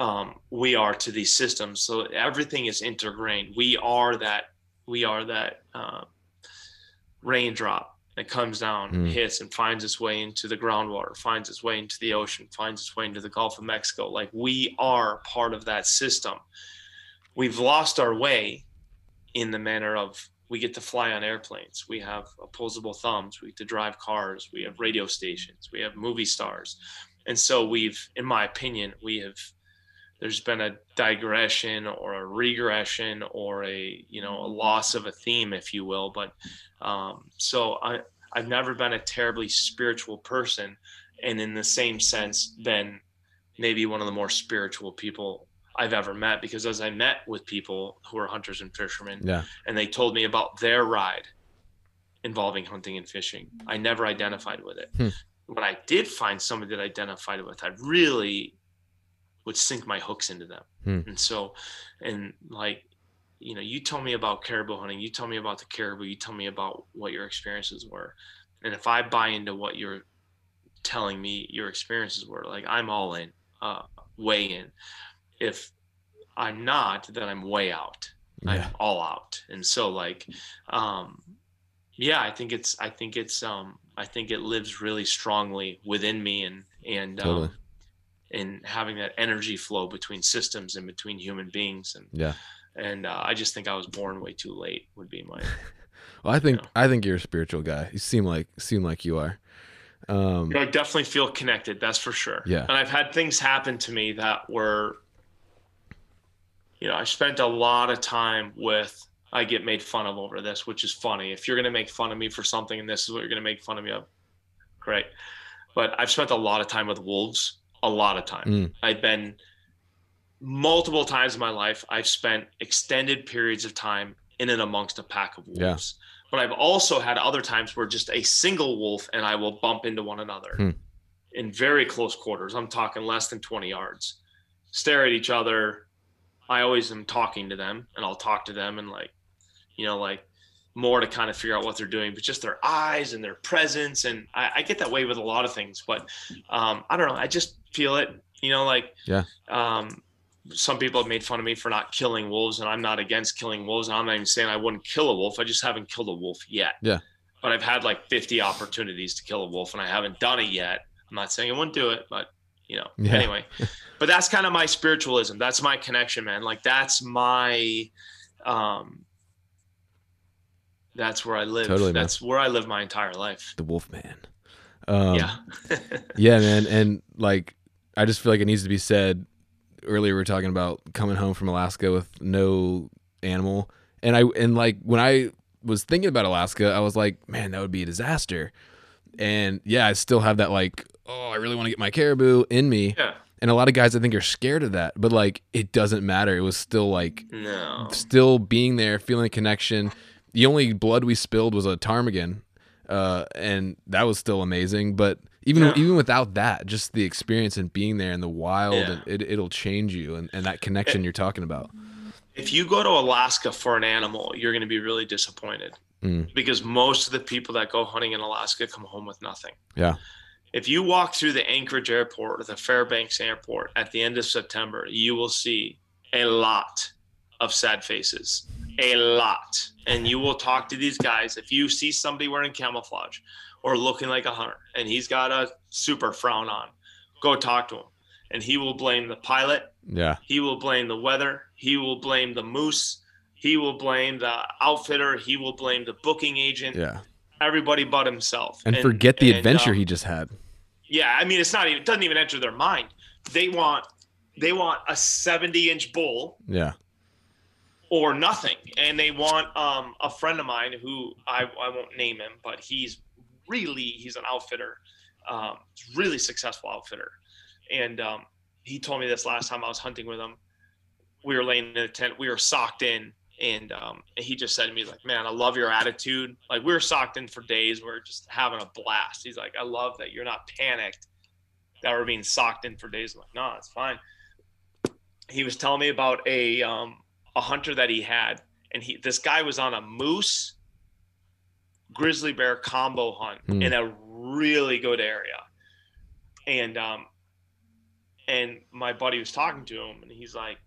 um, we are to these systems. So everything is intergrained. We are that. We are that uh, raindrop that comes down, mm. hits, and finds its way into the groundwater, finds its way into the ocean, finds its way into the Gulf of Mexico. Like we are part of that system. We've lost our way in the manner of we get to fly on airplanes. We have opposable thumbs. We get to drive cars. We have radio stations. We have movie stars. And so we've, in my opinion, we have, there's been a digression or a regression or a, you know, a loss of a theme, if you will. But um, so I, I've never been a terribly spiritual person. And in the same sense, been maybe one of the more spiritual people I've ever met because as I met with people who are hunters and fishermen, yeah. and they told me about their ride involving hunting and fishing, I never identified with it. Hmm. When I did find somebody that I identified with, I really would sink my hooks into them. Hmm. And so, and like, you know, you tell me about caribou hunting, you tell me about the caribou, you tell me about what your experiences were. And if I buy into what you're telling me your experiences were, like I'm all in, uh, way in if I'm not, then I'm way out. Yeah. I'm all out. And so like, um, yeah, I think it's, I think it's, um, I think it lives really strongly within me and, and, Totally. um, and having that energy flow between systems and between human beings. And, Yeah. and, uh, I just think I was born way too late would be my, Well, I think Yeah. I think you're a spiritual guy. You seem like seem like you are. Um, you know, I definitely feel connected. That's for sure. Yeah. And I've had things happen to me that were, you know, I spent a lot of time with, I get made fun of over this, which is funny. If you're going to make fun of me for something and this is what you're going to make fun of me of, great. But I've spent a lot of time with wolves, a lot of time. Mm. I've been multiple times in my life, I've spent extended periods of time in and amongst a pack of Yeah. wolves. But I've also had other times where just a single wolf and I will bump into one another Hmm. in very close quarters. I'm talking less than 20 yards, stare at each other. I always am talking to them and I'll talk to them and like, you know, like more to kind of figure out what they're doing, but just their eyes and their presence. And I, I get that way with a lot of things, but um, I don't know. I just feel it, you know, like, Yeah. um, some people have made fun of me for not killing wolves, and I'm not against killing wolves. And I'm not even saying I wouldn't kill a wolf. I just haven't killed a wolf yet. Yeah. But I've had like 50 opportunities to kill a wolf, and I haven't done it yet. I'm not saying I wouldn't do it, but you know, Yeah. anyway. but that's kind of my spiritualism. That's my connection, man. Like that's my, um, that's where I live. Totally, man. that's where I live my entire life. the Wolf Man. Um, yeah. yeah, man, and like I just feel like it needs to be said. Earlier, we were talking about coming home from Alaska with no animal, and I and like when I was thinking about Alaska, I was like, man, that would be a disaster. And yeah, I still have that like, oh, I really want to get my caribou in me. yeah. And a lot of guys, I think, are scared of that, but like, it doesn't matter. It was still like, No. still being there, feeling a connection. The only blood we spilled was a ptarmigan, uh, and that was still amazing. But even Yeah. even without that, just the experience and being there in the wild, Yeah. it, it'll change you, and, and that connection you're talking about. if you go to Alaska for an animal, you're going to be really disappointed Mm. because most of the people that go hunting in Alaska come home with nothing. Yeah. If you walk through the Anchorage airport or the Fairbanks airport at the end of September, you will see a lot of sad faces. A lot. And you will talk to these guys. If you see somebody wearing camouflage or looking like a hunter and he's got a super frown on, go talk to him. And he will blame the pilot Yeah, he will blame the weather. He will blame the moose. He will blame the outfitter. He will blame the booking agent. yeah, Everybody but himself. and, forget the and, adventure um, he just had. Yeah, I mean, it's not even. It doesn't even enter their mind. They want. They want a 70 inch bull Yeah, or nothing, and they want um, a friend of mine who I I won't name him, but he's really he's an outfitter, um, really successful outfitter, and um, he told me this last time I was hunting with him. We were laying in a tent, we were socked in, and um, he just said to me, like, "Man, I love your attitude." Like we were socked in for days, we are just having a blast. He's like, "I love that you're not panicked that we're being socked in for days." I'm like, "No, it's fine." He was telling me about a um, a hunter that he had, and he this guy was on a moose grizzly bear combo hunt Hmm. in a really good area, and um, and my buddy was talking to him, and he's like,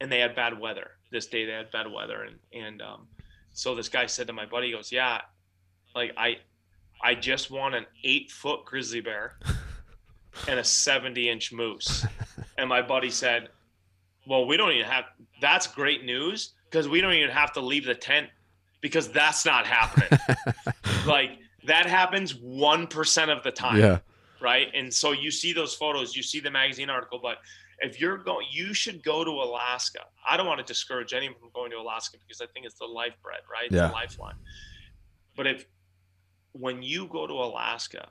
and they had bad weather this day. They had bad weather, and and um, so this guy said to my buddy, he goes, yeah, like I, I just want an eight foot grizzly bear and a seventy inch moose, and my buddy said, well, we don't even have. That's great news because we don't even have to leave the tent because that's not happening. like that happens one percent of the time yeah, right? And so you see those photos, you see the magazine article, but if you're going, you should go to Alaska. I don't want to discourage anyone from going to Alaska because I think it's the lifebread, right? It's Yeah. the lifeline. But if when you go to Alaska,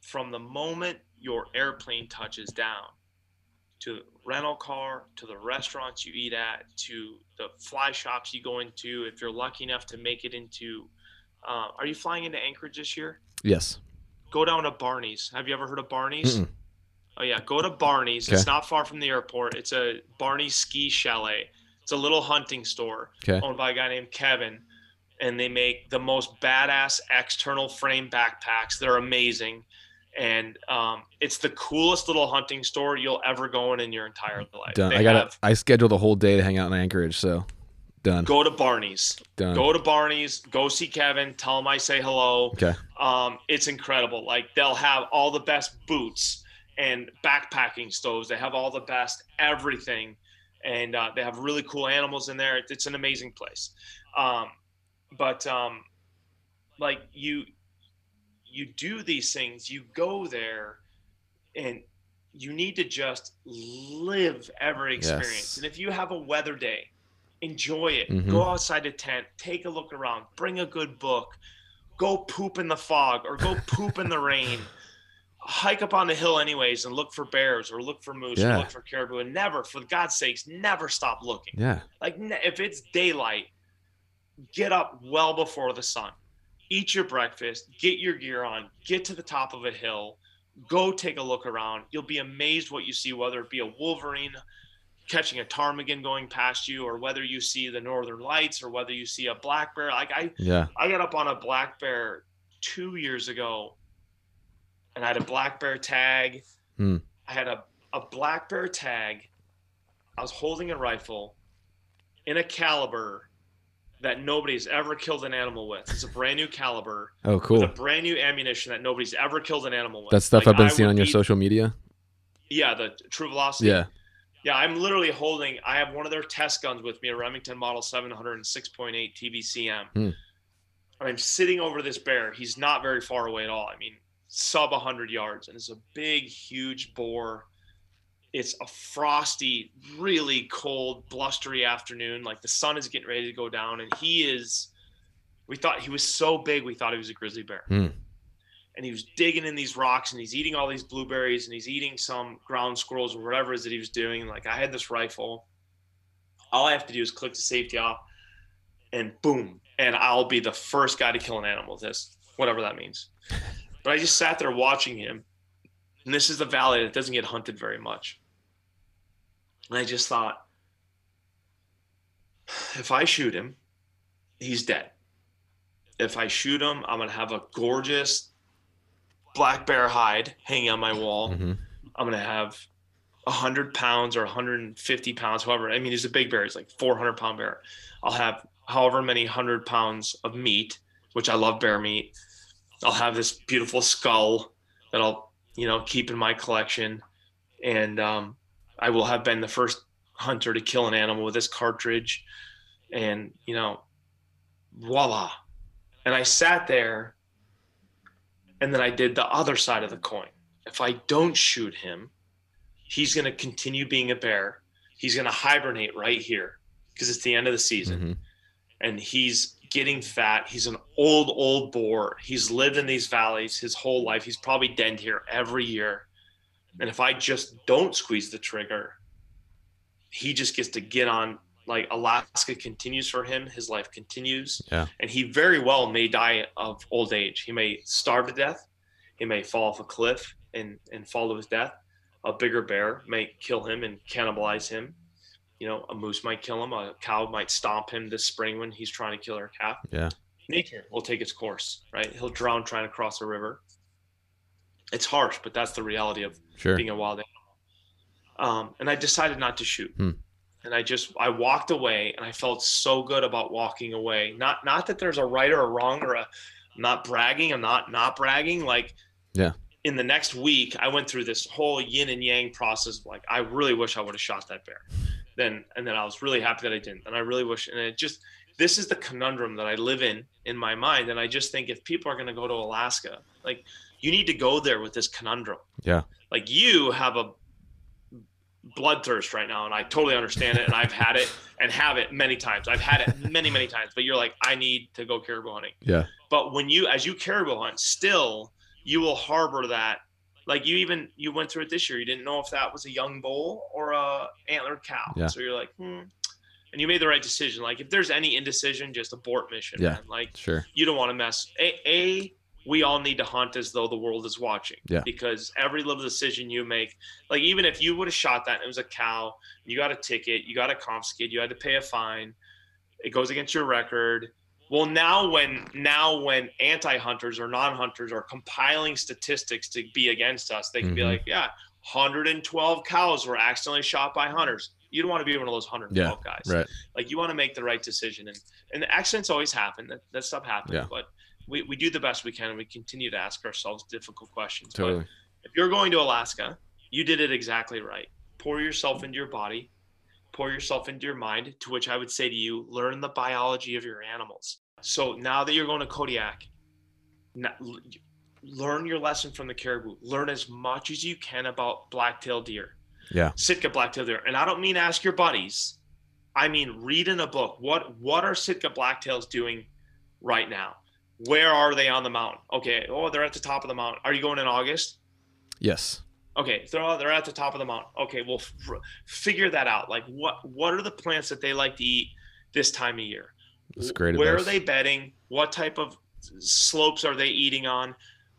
from the moment your airplane touches down to rental car, to the restaurants you eat at, to the fly shops you go into, if you're lucky enough to make it into, uh, are you flying into Anchorage this year? yes, go down to Barney's. Have you ever heard of Barney's? Mm-mm. Oh yeah, go to Barney's. Okay. It's not far from the airport. It's a Barney's ski chalet. It's a little hunting store okay, owned by a guy named Kevin, and they make the most badass external frame backpacks. They're amazing, and um, it's the coolest little hunting store you'll ever go in in your entire life. Done. They I got. have- I scheduled a whole day to hang out in Anchorage, so done. Go to Barney's. Done. Go to Barney's. Go see Kevin. Tell him I say hello. Okay. Um, it's incredible. Like they'll have all the best boots and backpacking stoves. They have all the best everything, and uh, they have really cool animals in there. It's an amazing place. Um, but um, like you, you do these things. You go there, and you need to just live every experience. Yes. And if you have a weather day, enjoy it. Mhm. Go outside the tent, take a look around, bring a good book, go poop in the fog or go poop in the rain. Hike up on the hill anyways and look for bears or look for moose Yeah. or look for caribou and never, for God's sakes, never stop looking. Yeah. Like ne- if it's daylight, get up well before the sun. Eat your breakfast, get your gear on, get to the top of a hill, go take a look around. You'll be amazed what you see, whether it be a wolverine catching a ptarmigan going past you, or whether you see the northern lights, or whether you see a black bear. Like I, Yeah. I got up on a black bear two years ago, and I had a black bear tag. Hmm. I had a, a black bear tag. I was holding a rifle in a caliber that nobody's ever killed an animal with. It's a brand new caliber Oh, cool. a brand new ammunition that nobody's ever killed an animal with. That stuff Like, I've been I seeing on your be- social media. Yeah, the True Velocity. Yeah. Yeah, I'm literally holding. I have one of their test guns with me, a Remington Model 706.8 TVCM. Hmm. And I'm sitting over this bear. He's not very far away at all. I mean, sub 100 yards, and it's a big, huge boar. It's a frosty, really cold, blustery afternoon. Like the sun is getting ready to go down, and he is. We thought he was so big, we thought he was a grizzly bear Hmm. and he was digging in these rocks and he's eating all these blueberries and he's eating some ground squirrels or whatever it is that he was doing. And like I had this rifle. All I have to do is click the safety off and boom. And I'll be the first guy to kill an animal with this, whatever that means. But I just sat there watching him. And this is the valley that doesn't get hunted very much. And I just thought, if I shoot him, he's dead. If I shoot him, I'm gonna have a gorgeous black bear hide hanging on my wall. hmm I'm gonna have hundred pounds or 150 pounds, however. I mean, he's a big bear. He's like 400 pound bear. I'll have however many hundred pounds of meat, which I love bear meat. I'll have this beautiful skull that I'll, you know, keep in my collection, and um, I will have been the first hunter to kill an animal with this cartridge, and you know, voila. And I sat there, and then I did the other side of the coin if I don't shoot him, he's going to continue being a bear. He's going to hibernate right here because it's the end of the season hmm and he's getting fat. He's an old, old boar. He's lived in these valleys his whole life. He's probably denned here every year. And if I just don't squeeze the trigger, he just gets to get on. Like Alaska continues for him, his life continues. Yeah. And he very well may die of old age. He may starve to death. He may fall off a cliff and, and fall to his death. A bigger bear may kill him and cannibalize him you know, a moose might kill him, a cow might stomp him this spring when he's trying to kill her calf. Yeah. Nature will take its course, right? He'll drown trying to cross a river. It's harsh, but that's the reality of Sure. being a wild animal. Um, and I decided not to shoot. Hmm. And I just I walked away and I felt so good about walking away. Not not that there's a right or a wrong or a I'm not bragging, I'm not not bragging. Like Yeah. in the next week, I went through this whole yin and yang process. of Like, I really wish I would have shot that bear. Then, and then I was really happy that I didn't. And I really wish, and it just, this is the conundrum that I live in in my mind. And I just think if people are going to go to Alaska, like, you need to go there with this conundrum. Yeah. Like, you have a bloodthirst right now, and I totally understand it. And I've had it and have it many times. I've had it many, many times. But you're like, I need to go caribou hunting. Yeah. But when you, as you caribou hunt, still you will harbor that. Like you even you went through it this year. You didn't know if that was a young bull or a antlered cow. Yeah. So you're like, hmm. And you made the right decision. Like if there's any indecision, just abort mission. Yeah. Man. Like Sure. you don't want to mess. A, a we all need to hunt as though the world is watching. Yeah. Because every little decision you make, like even if you would have shot that and it was a cow, you got a ticket, you got a confiscate, you had to pay a fine. It goes against your record. Well, now when now when anti-hunters or non-hunters are compiling statistics to be against us, they can be Mhm. like, yeah, 112 cows were accidentally shot by hunters. You don't want to be one of those 112 guys. Right. Like you want to make the right decision, and and accidents always happen. That that stuff happens, Yeah. but we, we do the best we can, and we continue to ask ourselves difficult questions. But Totally. if you're going to Alaska, you did it exactly right. Pour yourself into your body, pour yourself into your mind, to which I would say to you, learn the biology of your animals. So now that you're going to Kodiak, learn your lesson from the caribou. Learn as much as you can about black-tailed deer. Yeah. Sitka black-tailed deer. And I don't mean ask your buddies. I mean read in a book. What what are Sitka blacktails doing right now? Where are they on the mountain? Okay, oh, they're at the top of the mountain. Are you going in August? Yes. Okay, they're they're at the top of the mountain. Okay, well, f- figure that out. Like, what what are the plants that they like to eat this time of year? That's great Where advice. are they bedding? What type of slopes are they eating on?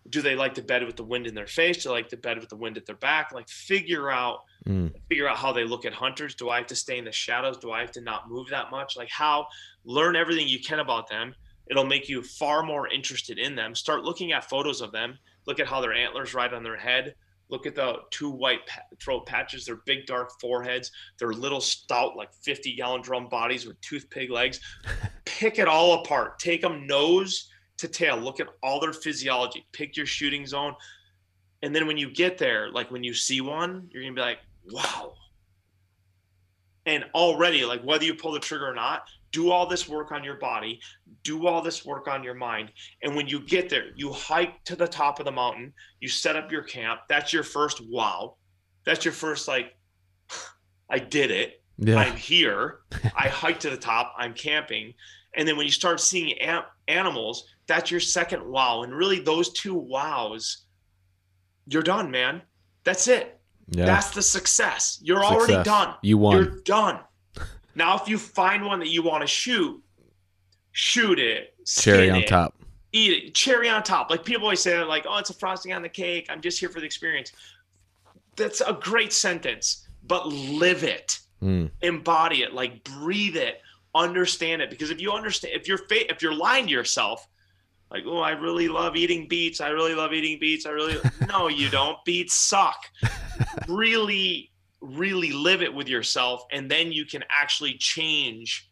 Do they like to bed with the wind in their face? Do they like to bed with the wind at their back? Like, figure out Mm. figure out how they look at hunters. Do I have to stay in the shadows? Do I have to not move that much? Like, how learn everything you can about them. It'll make you far more interested in them. Start looking at photos of them. Look at how their antlers ride on their head. Look at the two white throat patches, their big dark foreheads, their little stout, like 50 gallon drum bodies with toothpig legs. Pick it all apart. Take them nose to tail. Look at all their physiology. Pick your shooting zone. And then when you get there, like when you see one, you're going to be like, wow. And already, like whether you pull the trigger or not, do all this work on your body, do all this work on your mind. And when you get there, you hike to the top of the mountain, you set up your camp. That's your first wow. That's your first, like, I did it. Yeah. I'm here. I hiked to the top. I'm camping. And then when you start seeing am- animals, that's your second wow. And really, those two wows, you're done, man. That's it. Yeah. That's the success. You're already done. You won. You're done. Now, if you find one that you want to shoot, shoot it. Cherry on it, top. Eat it. Cherry on top. Like people always say, like, oh, it's a frosting on the cake. I'm just here for the experience. That's a great sentence, but live it Mm. embody it like breathe it understand it because if you understand if you're fa- if you're lying to yourself like oh i really love eating beets i really love eating beets i really no you don't beets suck really really live it with yourself and then you can actually change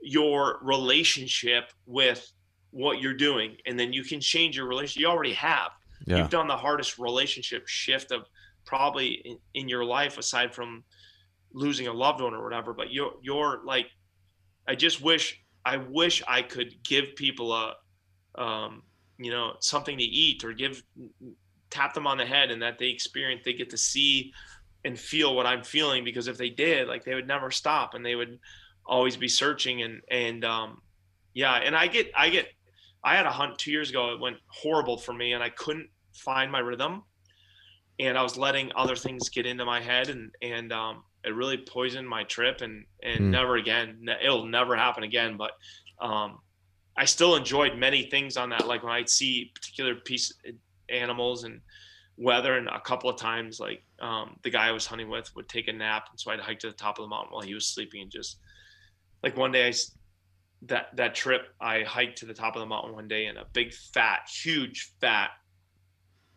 your relationship with what you're doing and then you can change your relationship you already have Yeah. you've done the hardest relationship shift of probably in, in your life aside from losing a loved one or whatever but you're you're like i just wish i wish i could give people a um you know something to eat or give tap them on the head and that they experience they get to see and feel what i'm feeling because if they did like they would never stop and they would always be searching and and um yeah and i get i get i had a hunt two years ago it went horrible for me and i couldn't find my rhythm and i was letting other things get into my head and and um it really poisoned my trip and and Hmm. never again it'll never happen again but um i still enjoyed many things on that like when i'd see particular piece animals and weather and a couple of times like um the guy i was hunting with would take a nap and so i'd hike to the top of the mountain while he was sleeping and just like one day i that that trip i hiked to the top of the mountain one day and a big fat huge fat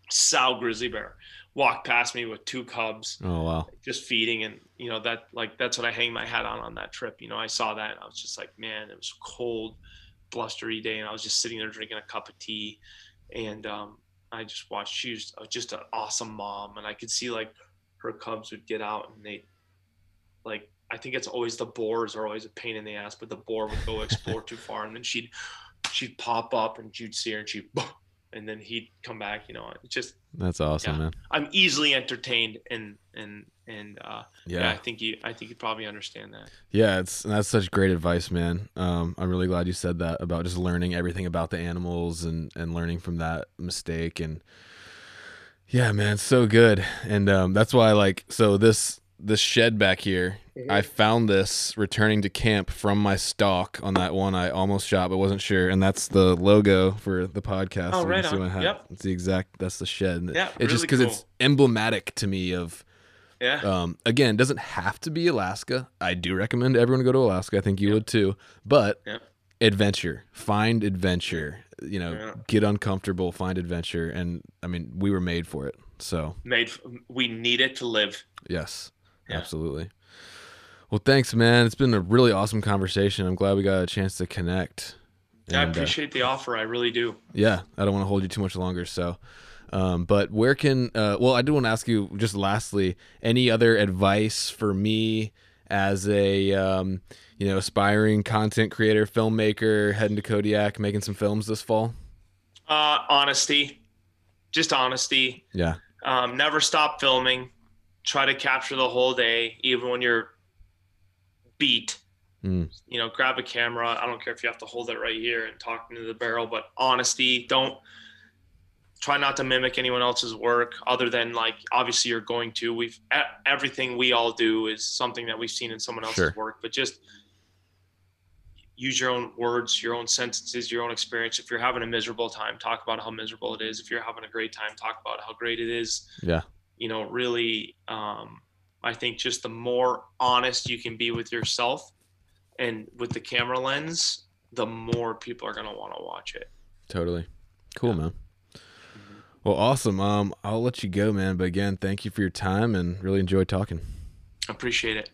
sow grizzly bear walked past me with two cubs Oh wow. just feeding and you know that like that's what i hang my hat on on that trip you know i saw that and i was just like man it was cold blustery day and i was just sitting there drinking a cup of tea and um i just watched she was uh, just an awesome mom and i could see like her cubs would get out and they like i think it's always the boars are always a pain in the ass but the boar would go explore too far and then she'd she'd pop up and you'd see her and she'd and then he'd come back you know it's just That's awesome, Yeah. man. i'm easily entertained and and and uh yeah. Yeah. I think you I think you probably understand that. Yeah, it's that's such great advice, man. Um, I'm really glad you said that about just learning everything about the animals and and learning from that mistake and yeah, man, so good. And um, that's why like so this this shed back here, I found this returning to camp from my stock on that one I almost shot but wasn't sure, and that's the logo for the podcast. Oh, right on. Yep. It's the exact. That's the shed. Yeah, It's just really because it's emblematic to me of Yeah. um, again, it doesn't have to be Alaska. I do recommend everyone go to Alaska. I think you Yep. would too. But Yep. adventure, find adventure. You know, Yeah. get uncomfortable, find adventure, and I mean, we were made for it. So Made we need it to live. yes, Yeah. absolutely. Well, thanks, man. It's been a really awesome conversation. I'm glad we got a chance to connect. I And, uh, appreciate the offer. I really do. Yeah, I don't want to hold you too much longer. So, um, but where can? Uh, well, I do want to ask you just lastly, any other advice for me as a um, you know aspiring content creator, filmmaker, heading to Kodiak, making some films this fall? Uh, honesty, just honesty. Yeah, Um, never stop filming. Try to capture the whole day, even when you're beat. Mm. You know, grab a camera. I don't care if you have to hold it right here and talk into the barrel, but honesty. Don't try not to mimic anyone else's work, other than like obviously you're going to. We've everything we all do is something that we've seen in someone else's Sure. work, but just use your own words, your own sentences, your own experience. If you're having a miserable time, talk about how miserable it is. If you're having a great time, talk about how great it is. yeah, You know, really, um, I think just the more honest you can be with yourself and with the camera lens, the more people are going to want to watch it. totally. Cool, man. Well, awesome. Um, I'll let you go, man. But again, thank you for your time and really enjoyed talking. Appreciate it.